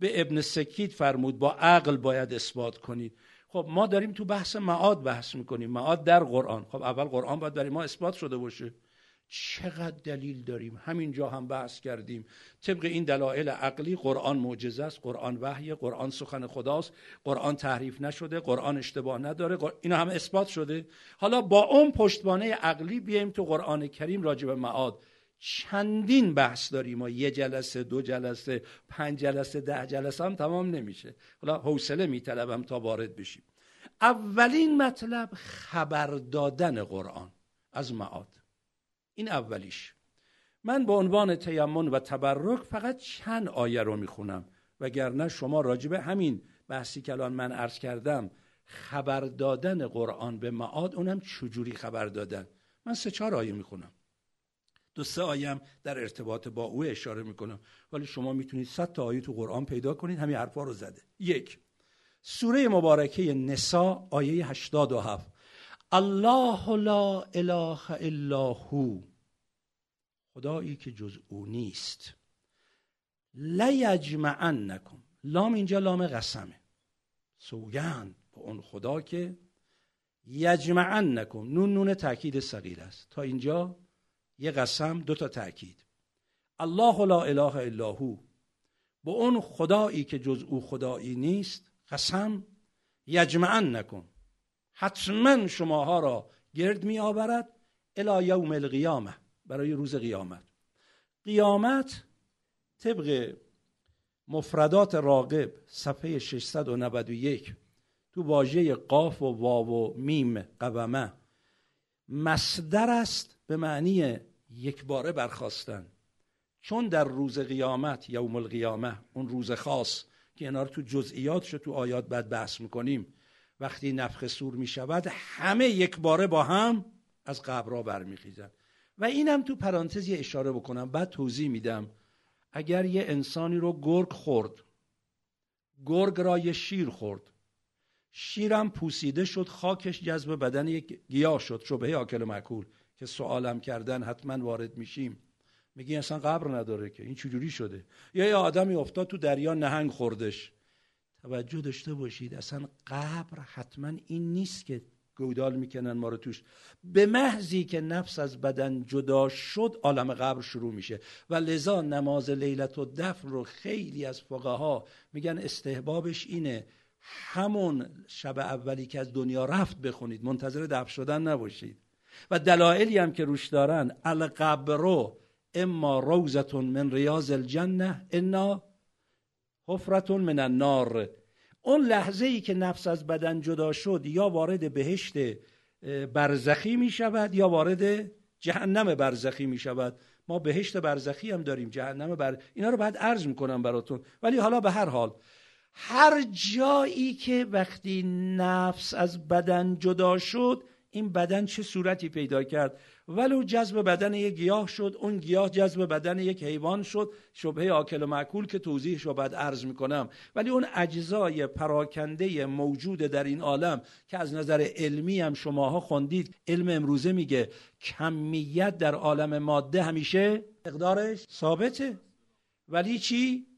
به ابن سکید فرمود با عقل باید اثبات کنید. خب ما داریم تو بحث معاد بحث می‌کنیم. معاد در قرآن. خب اول قرآن باید برای ما اثبات شده باشه. چقدر دلیل داریم؟ همینجا هم بحث کردیم. طبق این دلایل عقلی قرآن معجزه است. قرآن وحی قرآن سخن خداست. قرآن تحریف نشده قرآن اشتباه نداره. اینا هم اثبات شده. حالا با اون پشتوانه عقلی بیایم تو قرآن کریم راجع به معاد. چندین بحث داریم. ما یه جلسه دو جلسه پنج جلسه ده جلسه هم تمام نمیشه. حالا حوصله میطلبم تا وارد بشیم. اولین مطلب خبر دادن قرآن از معاد. این اولیش. من به عنوان تیمون و تبرک فقط چند آیه رو می‌خونم. وگرنه شما راجبه همین بحثی که الان من عرض کردم خبر دادن قرآن به معاد اونم چجوری خبر دادن؟ من سه چهار آیه می‌خونم. دو سه آیم در ارتباط با او اشاره می‌کنم. ولی شما می‌تونید صد تا آیه تو قرآن پیدا کنید همین حرفا رو زده. یک سوره مبارکه نسا آیه 87 الله لا اله الا هو. خدایی که جز او نیست. لیجمعنکم. لام اینجا لام قسمه. سوگند با اون خدا که یجمعنکم. نون نون تاکید صغیر است. تا اینجا یه قسم دو تا تاکید الله لا اله الا هو. با اون خدایی که جز او خدایی نیست قسم یجمعنکم حتما شماها را گرد می آورد الی یوم القیامه برای روز قیامت. قیامت طبق مفردات راقب صفحه 691 تو واژه قاف و واو و میم قومه. مصدر است به معنی یک باره برخواستن. چون در روز قیامت یوم القیامه اون روز خاص که اینا رو تو جزئیات شو تو آیات بعد بحث می‌کنیم وقتی نفخ سور می‌شود همه یک باره با هم از قبرها برمیخیزن. و اینم تو پرانتزی اشاره بکنم بعد توضیح میدم. اگر یه انسانی رو گرگ خورد گرگ را یه شیر خورد شیرم پوسیده شد خاکش جذب بدن یک گیاه شد شبهه آکل مکول که سوالم کردن حتما وارد میشیم. میگی اصلا قبر نداره که. این چجوری شده؟ یا یه آدمی افتاد تو دریا نهنگ خوردش. توجه داشته باشید اصلا قبر حتما این نیست که گودال می‌کنن ما رو توش. به محضی که نفس از بدن جدا شد عالم قبر شروع میشه. و لذا نماز لیلت و دفن رو خیلی از فقها میگن استحبابش اینه. همون شب اولی که از دنیا رفت بخونید منتظر دفن شدن نباشید. و دلایلی هم که روش دارن القبر اما روزتون من ریاض الجنه انا حفرتون من النار. اون لحظه ای که نفس از بدن جدا شد یا وارد بهشت برزخی می شود یا وارد جهنم برزخی می شود ما بهشت برزخی هم داریم جهنم بر اینا رو بعد عرض می‌کنم براتون. ولی حالا به هر حال هر جایی که وقتی نفس از بدن جدا شد این بدن چه صورتی پیدا کرد؟ ولو جذب بدن یک گیاه شد اون گیاه جذب بدن یک حیوان شد. شبهه آکل و معکول که توضیحش رو بعد عرض می‌کنم. ولی اون اجزای پراکنده موجود در این عالم که از نظر علمی هم شماها خوندید علم امروزه میگه کمیت در عالم ماده همیشه اقدارش ثابته. ولی چی؟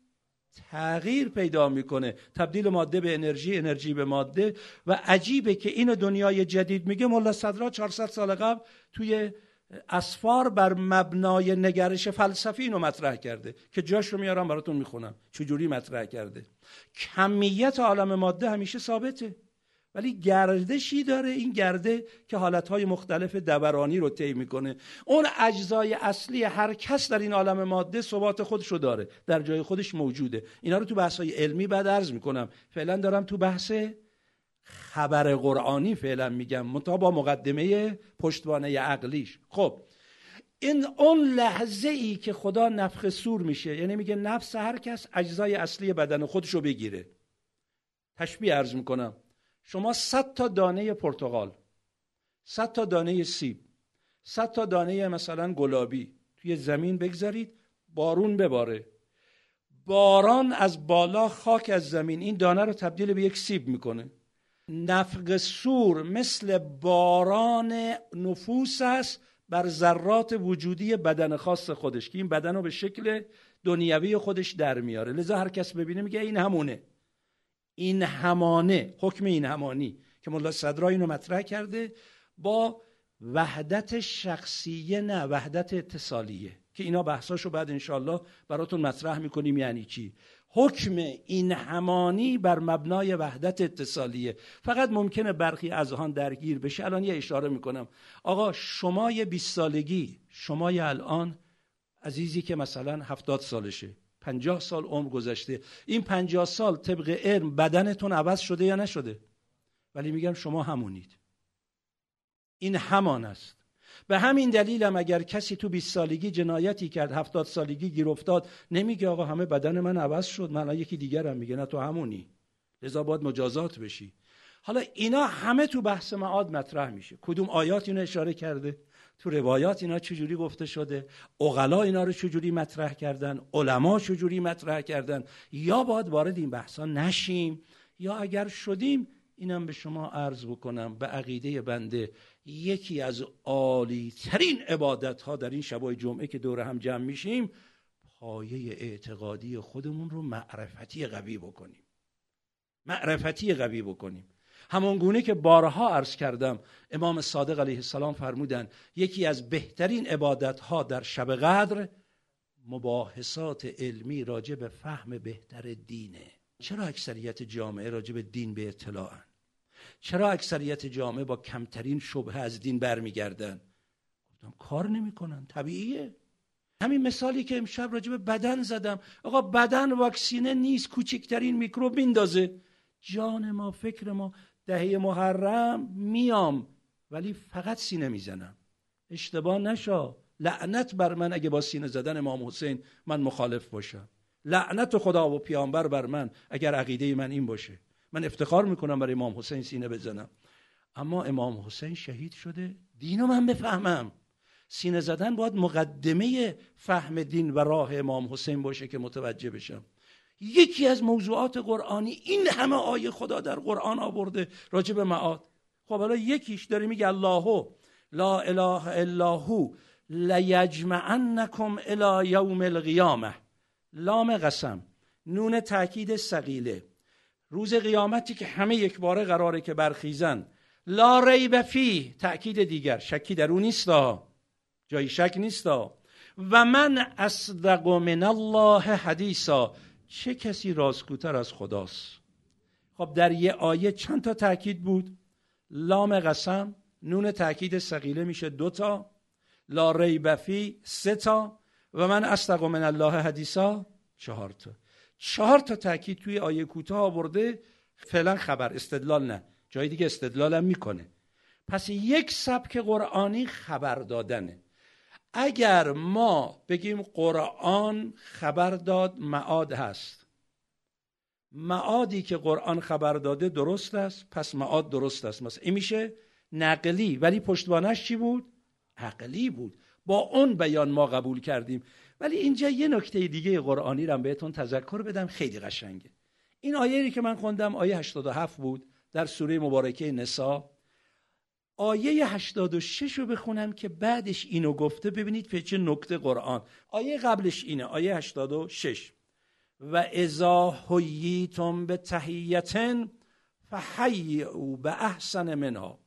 تغییر پیدا می‌کنه. تبدیل ماده به انرژی انرژی به ماده. و عجیبه که این دنیای جدید میگه. ملا صدرا 400 سال قبل توی اسفار بر مبنای نگرش فلسفی اینو مطرح کرده. که جاش رو میارم براتون می‌خونم. چجوری مطرح کرده؟ کمیت عالم ماده همیشه ثابته. ولی گردشی داره این گرده که حالتهای مختلف دورانی رو طی می‌کنه. اون اجزای اصلی هر کس در این عالم ماده ثبات خودش رو داره. در جای خودش موجوده. اینا رو تو بحث های علمی بعد عرض می‌کنم. فعلا دارم تو بحث خبر قرآنی فعلا میگم. منتها با مقدمه پشتوانه عقلیش. خب این اون لحظه ای که خدا نفخ سور میشه یعنی میگه نفس هر کس اجزای اصلی بدن خودش رو بگیره. تشبیه عرض می‌کنم. شما صد تا دانه پرتغال صد تا دانه سیب صد تا دانه مثلا گلابی توی زمین بگذارید بارون بباره. باران از بالا خاک از زمین این دانه رو تبدیل به یک سیب می‌کنه. نفق سور مثل باران نفوس است بر ذرات وجودی بدن خاص خودش که این بدن رو به شکل دنیوی خودش در میاره. لذا هر کس ببینه میگه این همونه. این همانه حکم این همانی که ملا صدرا اینو مطرح کرده با وحدت شخصیه نه وحدت اتصالیه که اینا بحثاشو بعد انشالله براتون مطرح می‌کنیم یعنی چی؟ حکم این همانی بر مبنای وحدت اتصالیه. فقط ممکنه برخی از آن درگیر بشه. الان یه اشاره می‌کنم. آقا شمای 20 سالگی شمای الان عزیزی که مثلا هفتاد سالشه. پنجاه سال عمر گذشته. این پنجاه سال طبق علم بدنتون عوض شده یا نشده؟ ولی میگم شما همونید. این همان است. به همین دلیل هم اگر کسی تو 20 سالگی جنایتی کرد هفتاد سالگی گیر افتاد نمیگه آقا همه بدن من عوض شد. من یکی دیگرم میگه نه تو همونی. لذا باید مجازات بشی. حالا اینا همه تو بحث معاد مطرح میشه. کدوم آیات اینو اشاره کرده؟ تو روایات اینا چجوری گفته شده؟ اغلا اینا رو چجوری مطرح کردن؟ علما چجوری مطرح کردن؟ یا باید وارد این بحثا نشیم یا اگر شدیم اینم به شما عرض بکنم به عقیده بنده یکی از عالی ترین عبادت ها در این شبای جمعه که دور هم جمع میشیم پایه اعتقادی خودمون رو معرفتی قوی بکنیم. معرفتی قوی بکنیم. همان گونه که بارها عرض کردم امام صادق علیه السلام فرمودن یکی از بهترین عبادت ها در شب قدر مباحثات علمی راجع به فهم بهتر دینه. چرا اکثریت جامعه راجع به دین به اطلاعن؟ چرا اکثریت جامعه با کمترین شبه از دین برمیگردن؟ گفتم کار نمی‌کنن طبیعیه. همین مثالی که امشب راجع به بدن زدم. آقا بدن واکسینه نیست کوچکترین میکروب میندازه. جان ما فکر ما دهه محرم میام ولی فقط سینه می‌زنم. اشتباه نشا. لعنت بر من اگه با سینه زدن امام حسین من مخالف باشم. لعنت خدا و پیامبر بر من اگر عقیده من این باشه. من افتخار می‌کنم برای امام حسین سینه بزنم. اما امام حسین شهید شده. دینو من بفهمم. سینه زدن باید مقدمه فهم دین و راه امام حسین باشه که متوجه بشم. یکی از موضوعات قرآنی این همه آیه خدا در قرآن آورده راجع به معاد. خب حالا یکیش داره میگه الله لا اله الا هو لیجمعنکم الی یوم القیامه. لام قسم نون تاکید سقیله روز قیامتی که همه یک باره قراره که برخیزن. لا ریب فی تاکید دیگر. شکی در اون نیستا. جای شک نیستا. و من اصدق من الله حدیثا. چه کسی رازگوتر از خداست؟ خب در یه آیه چند تا تاکید بود. لام قسم نون تاکید سقیله میشه دوتا لا ریب فی سه تا. و من اصدق من الله حدیثا چهار تا. چهار تا تاکید توی آیه کوتاه آورده فعلا خبر استدلال نه. جای دیگه استدلال هم می‌کنه. پس یک سبک قرآنی خبر دادنه. اگر ما بگیم قرآن خبر داد معاد هست. معادی که قرآن خبر داده درست است پس معاد درست است. مثلا این میشه نقلی. ولی پشتوانش چی بود؟ عقلی بود. با اون بیان ما قبول کردیم. ولی اینجا یه نکته دیگه قرآنی رو بهتون تذکر بدم. خیلی قشنگه. این آیه که من خوندم آیه 87 بود در سوره مبارکه نسا. آیه 86 رو بخونم که بعدش اینو گفته. ببینید به چه نکته قرآن. آیه قبلش اینه آیه 86 و ازا حییتم به تحییتن او به احسن منها.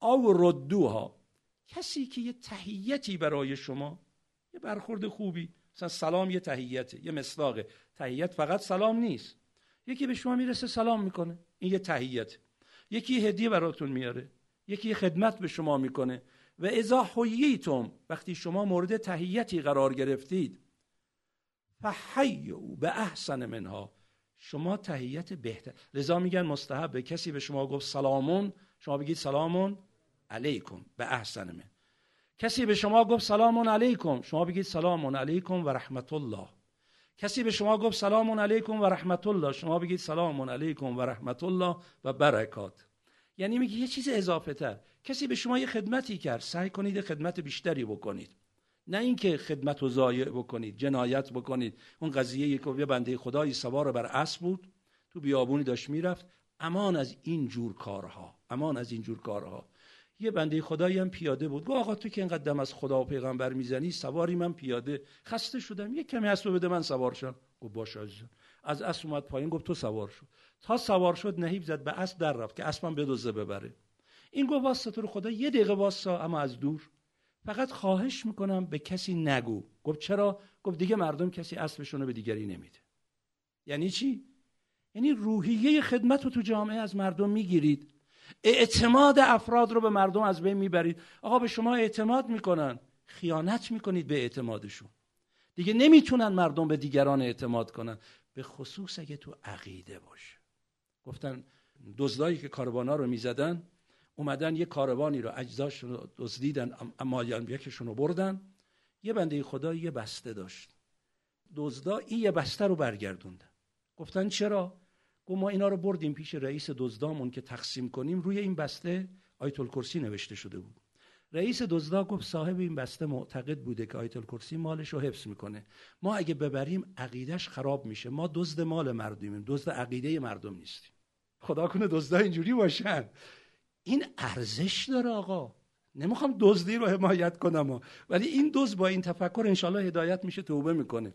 او ردوها. کسی که یه تحییتی برای شما یه برخورد خوبی. مثلا سلام یه تحییته یه مصداقه. تحییت فقط سلام نیست. یکی به شما می‌رسه سلام می‌کنه. این یه تحییت یکی هدیه براتون میاره. یکی خدمت به شما می‌کنه. و ازا حییتم وقتی شما مورد تحییتی قرار گرفتید. فحیو به احسن منها. شما تحییت بهتر. لذا میگن مستحب به کسی به شما گفت سلامون. شما بگید سلامون علیکم. به احسن من. کسی به شما گفت سلام علیکم. شما بگید سلام علیکم و رحمت الله. کسی به شما گفت سلام علیکم و رحمت الله. شما بگید سلام علیکم و رحمت الله و برکات. یعنی میگه یه چیز اضافه تر کسی به شما یه خدمتی کرد سعی کنید خدمت بیشتری بکنید. نه اینکه خدمت رو ضایع بکنید جنایت بکنید. اون قضیه که یه بنده خدایی سوار بر اسب بود تو بیابونی داشت می‌رفت. امان از این جور کارها امان از این جور کارها. یه بنده خدایی هم پیاده بود. گفت آقا تو که اینقدر دم از خدا و پیغمبر می‌زنی سواری من پیاده. خسته شدم. یه کمی اسب بده من سوار شم. گفت عزیزم. از اسب اومد پایین گفت تو سوار شد تا سوار شد نهیب زد به اسب در رفت که اسبم بدوزه ببره. این گفت واسه تو خدا یه دقیقه واسا اما از دور. فقط خواهش می‌کنم به کسی نگو. گفت چرا؟ گفت دیگه مردم کسی اسبشون رو به دیگری نمیده. یعنی چی؟ یعنی روحیه خدمت رو تو جامعه از مردم می‌گیرید. اعتماد افراد رو به مردم از بین می‌برید. آقا به شما اعتماد می‌کنن. خیانت می‌کنید به اعتمادشون. دیگه نمی‌تونن مردم به دیگران اعتماد کنن. به خصوص اگه تو عقیده باشه. گفتن دزدایی که کاروانا رو می‌زدن اومدن یه کاروانی رو اجزاش رو دزدیدن اما یکشون رو بردن. یه بنده خدا یه بسته داشت. دزدا این یه بسته رو برگردوندن. گفتن چرا؟ گفت ما اینا رو بردیم پیش رئیس دزدامون که تقسیم کنیم. روی این بسته آیت الکرسی نوشته شده بود. رئیس دزدا گفت صاحب این بسته معتقد بوده که آیت الکرسی مالش رو حفظ می‌کنه. ما اگه ببریم عقیدش خراب میشه. ما دزد مال مردمیم. دزد عقیده مردم نیستیم. خدا کنه دزدا اینجوری باشن. این ارزش داره آقا. نمی‌خوام دزدی رو حمایت کنم ولی این دزد با این تفکر انشالله هدایت میشه توبه می‌کنه.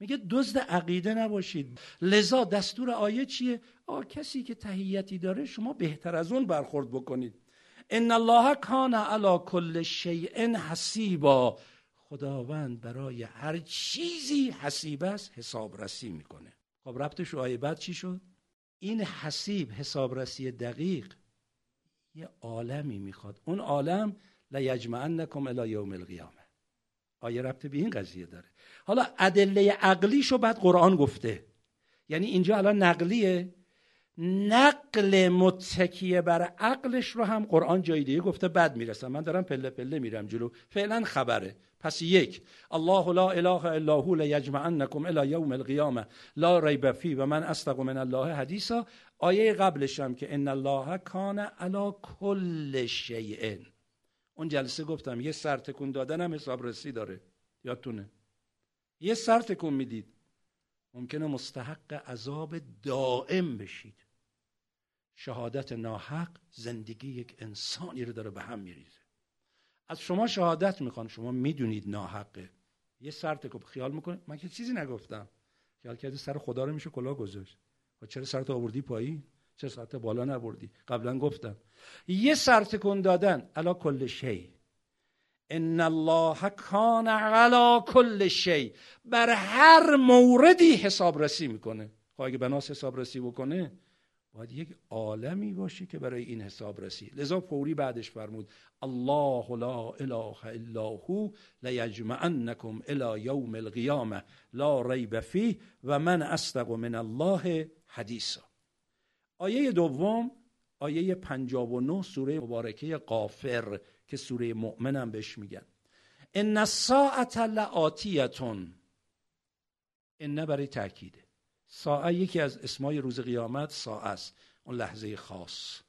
میگه دزد عقیده نباشید. لذا دستور آیه چیه؟ آ کسی که تهیتی داره شما بهتر از اون برخورد بکنید. ان الله کان علی کل شیء حسیبا. خداوند برای هر چیزی حسیب است حسابرسی می‌کنه. خب ربطش آیه بعد چی شد؟ این حسیب حسابرسی دقیق یه عالمی می‌خواد. اون عالم لیجمعنکم الی یوم القیامه. آیه ربط به این قضیه داره. حالا ادله عقلیشو بعد قرآن گفته. یعنی اینجا الان نقلیه. نقل متکیه بر عقلش رو هم قرآن جای دیگه گفته. بعد می‌رسم. من دارم پله پله میرم جلو. فعلا خبره. پس یک الله لا اله الا هو لیجمعنکم الی یوم القیامه لا ریب فی و من اصدق من الله حدیثا. آیه قبلش هم که ان الله کان علی کل شیء. اون جلسه گفتم یه سر تکون دادن هم حسابرسی داره. یادتونه؟ یه سر تکون می‌دید. ممکنه مستحق عذاب دائم بشید. شهادت ناحق زندگی یک انسانی رو داره به هم میریزه. از شما شهادت می‌خوان. شما می‌دونید ناحقه. یه سر تکون خیال می‌کنه من که چیزی نگفتم. خیال کردی سر خدا رو میشه کلا گذاشت. و چرا سرت آوردی پایین؟ چه ساعت بالا نبردی؟ قبلا گفتم. یه سر تکون دادن. علا کل شی. ان الله کان علا کل شی. بر هر موردی حسابرسی می‌کنه. خب اگه بناس حسابرسی بکنه باید یک عالمی باشه که برای این حسابرسی لذا فوری بعدش فرمود الله لا اله الا هو لیجمعنکم الى یوم القیامه لا ریب فیه و من اصدق من الله حدیثا. آیه دوم آیه 59 سوره مبارکه قافر که سوره مؤمنم بهش میگن. ان الساعت لآتیتون ان برای تاکیده ساعه یکی از اسمای روز قیامت ساعه است. اون لحظه خاص.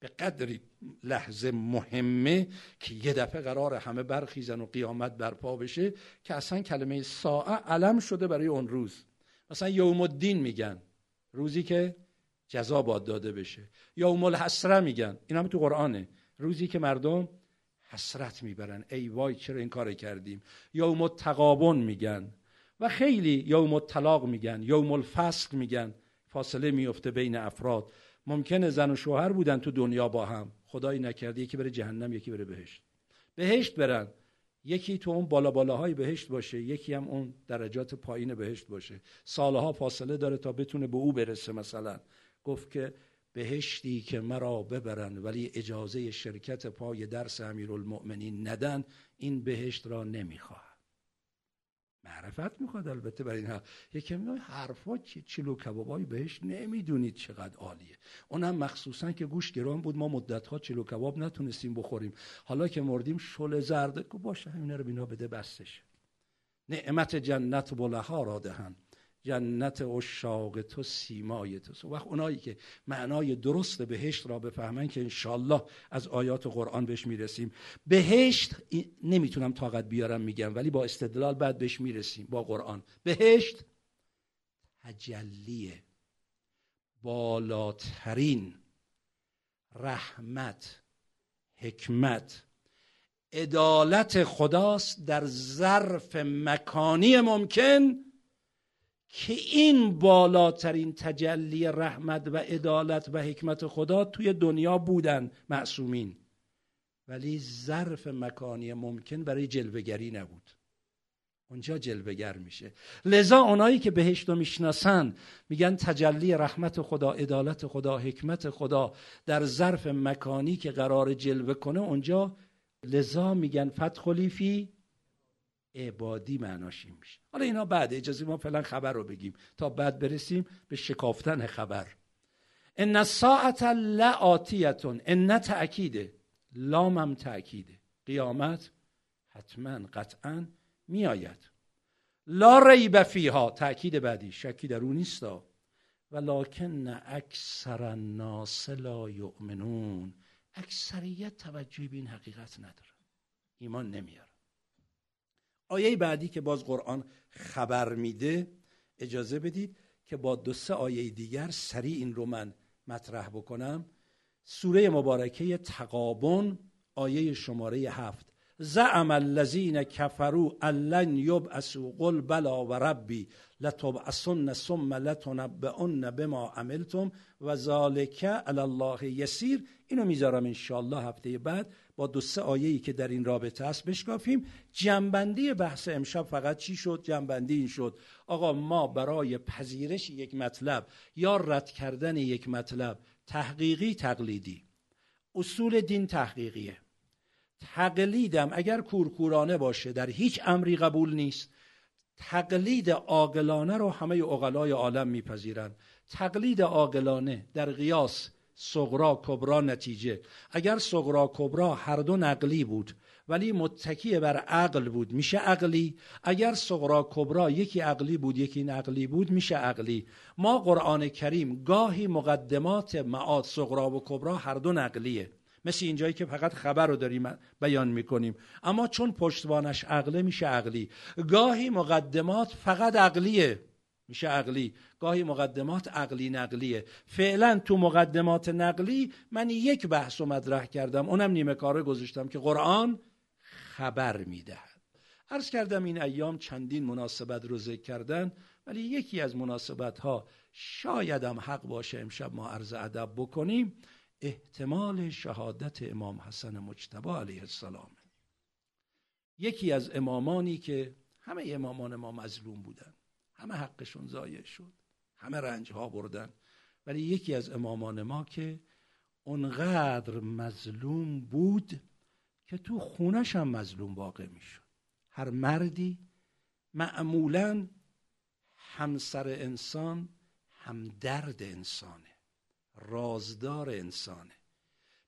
به قدری لحظه مهمه که یه دفعه قرار همه برخیزن و قیامت برپا بشه که اصلا کلمه ساعه علم شده برای اون روز. مثلا یوم الدین میگن. روزی که جزا باد داده بشه. یوم الحسره میگن. این هم تو قرآنه. روزی که مردم حسرت می‌برن. ای وای چرا این کار کردیم. یوم التقابن میگن. و خیلی یوم الطلاق میگن یوم الفصل میگن فاصله میفته بین افراد. ممکنه زن و شوهر بودن تو دنیا با هم. خدایی نکرده یکی بره جهنم یکی بره بهشت. بهشت برن. یکی تو اون بالا بالاهای بهشت باشه یکی هم اون درجات پایین بهشت باشه. سالها فاصله داره تا بتونه به او برسه مثلا. گفت که بهشتی که مرا ببرن ولی اجازه شرکت پای درس امیرالمؤمنین ندن این بهشت را نمی‌خواه معرفت می‌خواد البته برای این یکی میگه حرفا چلو کبابای بهش نمی‌دونید چقدر عالیه. اونم مخصوصا که گوش گران بود ما مدت ها چلو کباب نتونستیم بخوریم. حالا که مردیم شل زرد باشه همین رو بینا بده بستش. نعمت جنت بلها را دهند جنت اشاق تو سیمای تو وقت اونایی که معنای درست بهشت را بفهمن که انشالله از آیات قرآن بهش می‌رسیم. بهشت نمی‌تونم طاقت بیارم میگم ولی با استدلال بعد بهش می‌رسیم با قرآن. بهشت تجلیه بالاترین رحمت حکمت. عدالت خداست در ظرف مکانی ممکن که این بالاترین تجلی رحمت و عدالت و حکمت خدا توی دنیا بودن معصومین. ولی ظرف مکانی ممکن برای جلوگری نبود. اونجا جلوگر میشه. لذا اونایی که بهشت رو می‌شناسن میگن تجلی رحمت خدا عدالت خدا حکمت خدا در ظرف مکانی که قرار جلوه کنه اونجا لذا میگن فتخلی فی عبادی معناش این میشه. حالا اینا بعد اجازه ما فعلا خبر رو بگیم. تا بعد برسیم به شکافتن خبر. ان الساعت لآتیتون ان تأکیده. لامم تأکیده. قیامت حتما قطعا میآید. لا ریب فیها. تأکید بعدی شکی در اون نیستا ولکن اکثر الناس لا یؤمنون. اکثریت توجهی به این حقیقت نداره ایمان نمیاره آیه بعدی که باز قرآن خبر میده اجازه بدید که با دو سه آیه دیگر سریع این رو من مطرح بکنم. سوره مبارکه تقابن آیه شماره هفت. زعم الذین کفروا لن یبعثوا قل بلا و ربی لتبعثن ثم لتنبئن بما عملتم و ذالک علی الله یسیر. اینو می‌ذارم ان هفته بعد با دو سه آیه‌ای که در این رابطه است بشکافیم. جنبندی بحث امشب فقط چی شد؟ جنبندی این شد. آقا ما برای پذیرش یک مطلب یا رد کردن یک مطلب تحقیقی تقلیدی. اصول دین تحقیقیه. تقلیدم اگر کورکورانه باشه در هیچ امری قبول نیست. تقلید عاقلانه رو همه اقلای عالم میپذیرند. تقلید عاقلانه در قیاس صغرا کبرا نتیجه. اگر صغرا کبرا هر دو نقلی بود ولی متکی بر عقل بود میشه عقلی. اگر صغرا کبرا یکی عقلی بود یکی نقلی بود میشه عقلی. ما قرآن کریم گاهی مقدمات معاد صغرا و کبرا هر دو نقلیه. مثل اینجایی که فقط خبر رو داریم بیان می‌کنیم. اما چون پشتوانش عقله میشه عقلی. گاهی مقدمات فقط عقلیه. میشه عقلی. گاهی مقدمات عقلی نقلیه. فعلا تو مقدمات نقلی من یک بحث رو مطرح کردم. اونم نیمه کاره گذاشتم که قرآن خبر می‌دهد. عرض کردم این ایام چندین مناسبت رو ذکر کردن ولی یکی از مناسبت ها شایدم حق باشه امشب ما عرض ادب بکنیم. احتمال شهادت امام حسن مجتبی علیه السلام. یکی از امامانی که همه امامان ما مظلوم بودن همه حقشون ضایع شد همه رنج ها بردن ولی یکی از امامان ما که اونقدر مظلوم بود که تو خونش هم مظلوم واقع می‌شد. هر مردی معمولا همسر انسان همدرد انسانه. رازدار انسانه.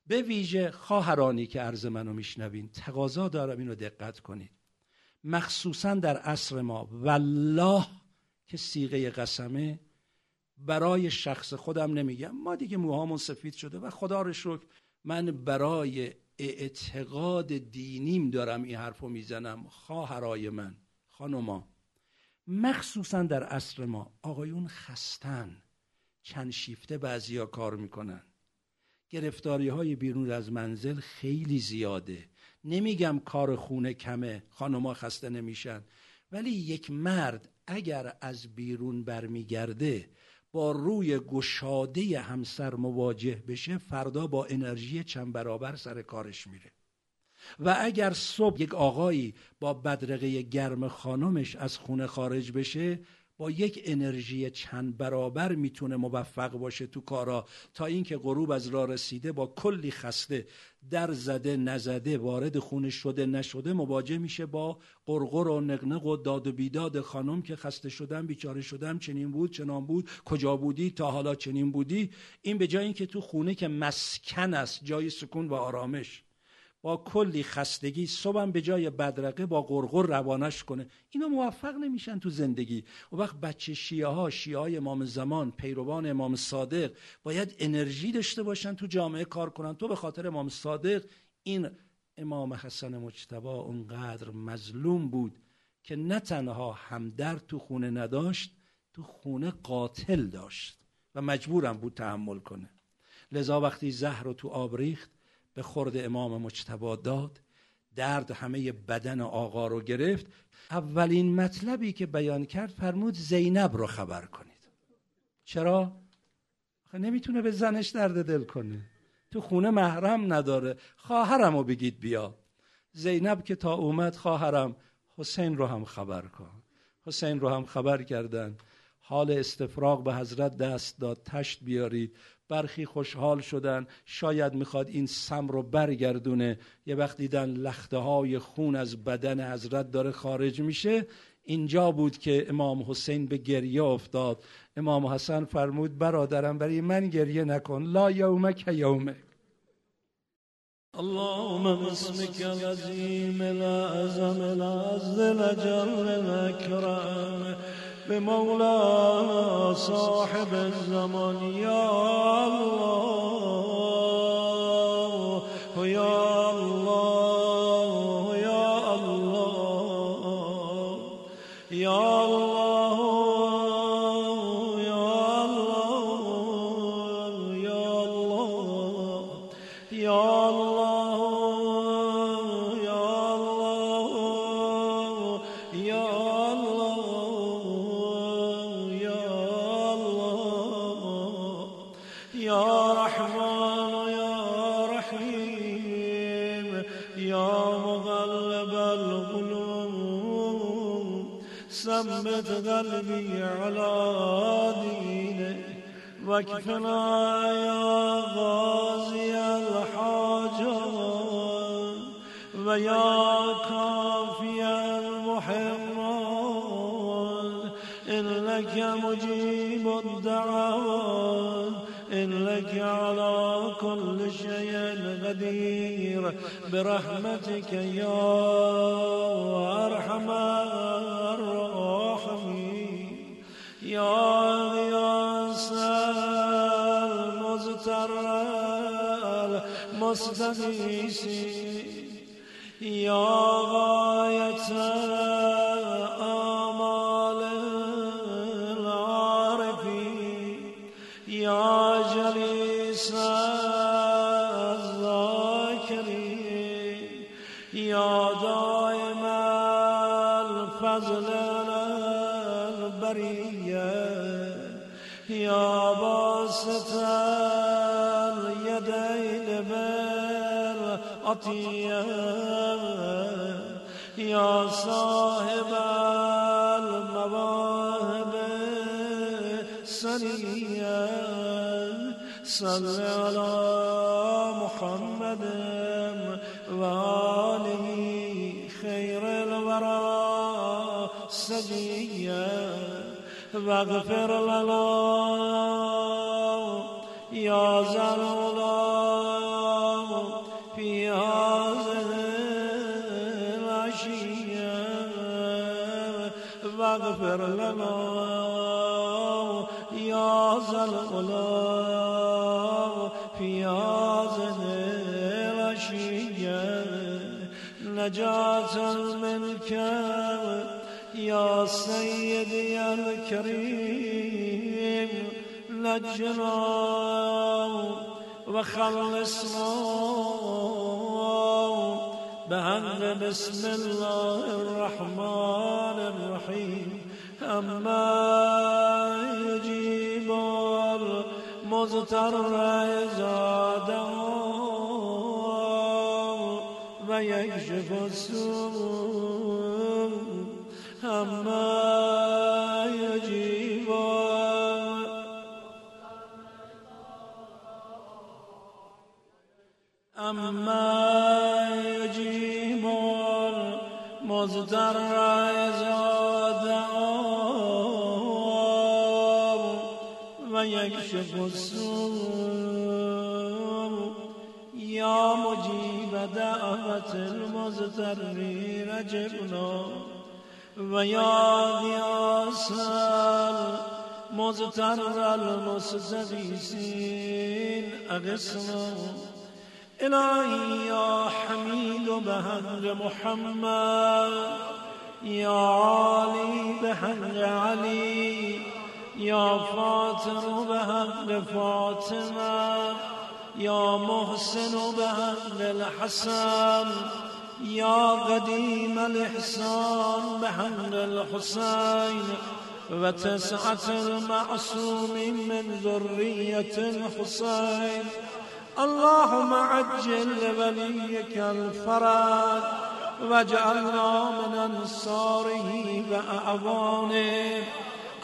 به ویژه خواهرانی که عرض منو میشنوین تقاضا دارم اینو دقت کنید. مخصوصا در عصر ما. والله که سیغه قسمه برای شخص خودم نمیگم. ما دیگه موهامون سفید شده و خدا رو شکر من برای اعتقاد دینیم دارم این حرفو می‌زنم. خواهرای من خانوما. مخصوصا در عصر ما آقایون خستن. چند شیفته بعضیا کار می‌کنن. گرفتاری های بیرون از منزل خیلی زیاده. نمیگم کار خونه کمه خانوما خسته نمیشن. ولی یک مرد اگر از بیرون برمیگرده با روی گشاده همسر مواجه بشه فردا با انرژی چند برابر سر کارش میره. و اگر صبح یک آقایی با بدرقه گرم خانمش از خونه خارج بشه با یک انرژی چند برابر می‌تونه موفق باشه تو کارا تا اینکه غروب از راه رسیده با کلی خسته در زده نزده وارد خونه شده نشده مواجه میشه با قرقر و نقنق و داد و بیداد خانم که خسته شدم بیچاره شدم چنین بود چنان بود کجا بودی تا حالا چنین بودی. این به جای اینکه تو خونه که مسکن است جای سکون و آرامش. با کلی خستگی صبحم به جای بدرقه با قرقر روانش کنه. اینا موفق نمیشن تو زندگی. و وقت بچه شیعه ها شیعه های امام زمان پیروان امام صادق باید انرژی داشته باشن تو جامعه کار کنن. تو به خاطر امام صادق این امام حسن مجتبی اونقدر مظلوم بود که نه تنها همدرد تو خونه نداشت تو خونه قاتل داشت و مجبورم بود تحمل کنه. لذا وقتی زهر رو تو آب ریخت به خورد امام مجتبا داد. درد همه بدن آقا رو گرفت. اولین مطلبی که بیان کرد فرمود زینب رو خبر کنید. چرا؟ نمی‌تونه به زنش درد دل کنه. تو خونه محرم نداره. خواهرم رو بگید بیا. زینب که تا اومد خواهرم حسین رو هم خبر کن. حسین رو هم خبر کردن. حال استفراغ به حضرت دست داد تشت بیارید برخی خوشحال شدن. شاید می‌خواد این سم رو برگردونه. یه وقت دیدن لخته های خون از بدن حضرت داره خارج میشه. اینجا بود که امام حسین به گریه افتاد. امام حسن فرمود برادرم برای من گریه نکن. لا یومک یومک. اللهم باسمك العظيم الأعظم العز الأجل الأكرم به مولانا صاحب الزمان. یا الله. قلبي على دينك واكفنا يا غازي الحاجات ويا كافي المحرات إنك مجيب الدعوات إنك على كل شيء قدير. برحمتك يا أرحم الراحمين. يا غياث المزتر المستغيثين يا غاية باسط اليدين بالعطية يا صاحب المواهب السنية صل على محمد وآله خير الورى سجية واغفر لنا يا زلولا في هذه العشية واغفر لنا يا زلولا في هذه العشية نجاة منك يا سيدي نجنا وخلصنا بهند بسم الله الرحمن الرحيم. أما يجيب المضطر إذا ويكشف السوء. أما أما يجيب المضطر إذا دعاه ويكشف السوء يا مجيب دعوة المضطرين أجبنا ويا غياث المضطر المستغيثين أغثنا إلهي يا حميد بهنج محمد يا عالي بهنج علي يا فاطر بهنج فاطمة يا محسن بهنج الحسن يا قديم الإحسان بهنج الحسين وتسعة المعصوم من ذرية الحسين. اللهم عجل لوليك الفرج واجعلنا من أنصاره وأعوانه.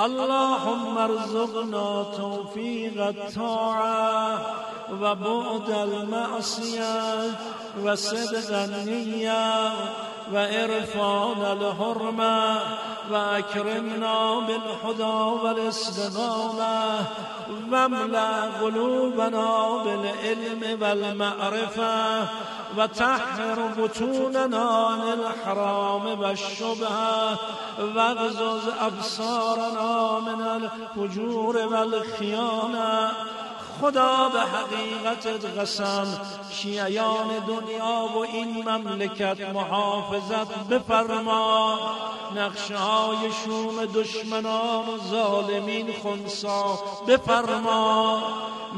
اللهم ارزقنا توفيق الطاعة وبعد المعصية وصدق النية. وإرفان الحرمة وأكرمنا بالهدى والاستقامة واملأ قلوبنا بالعلم والمعرفة وتحر بطوننا عن الحرام والشبهة واغزز أبصارنا من الفجور والخيانة خدا به حقیقت قسم شیعیان دنیا و این مملکت محافظت بفرما. نقشه های شوم دشمنان و ظالمین خونسا بفرما.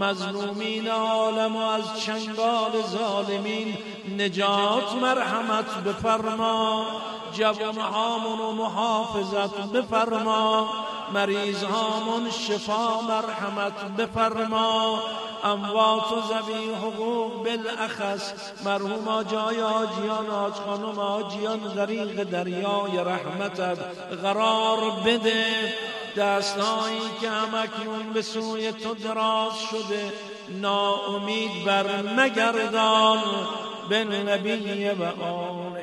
مظلومین عالم و از چنگال ظالمین نجات مرحمت بفرما. جوان هامون محافظت بفرما. مریض هامون شفا مرحمت بفرما. اموات و زبی حقوق بالاخص مرحوم آجای آجیان آج خانم آجیان غریق دریای رحمتت قرار بده. دستهایی که همکنون به سوی تو دراز شده ناامید بر نگردان به نبی و آن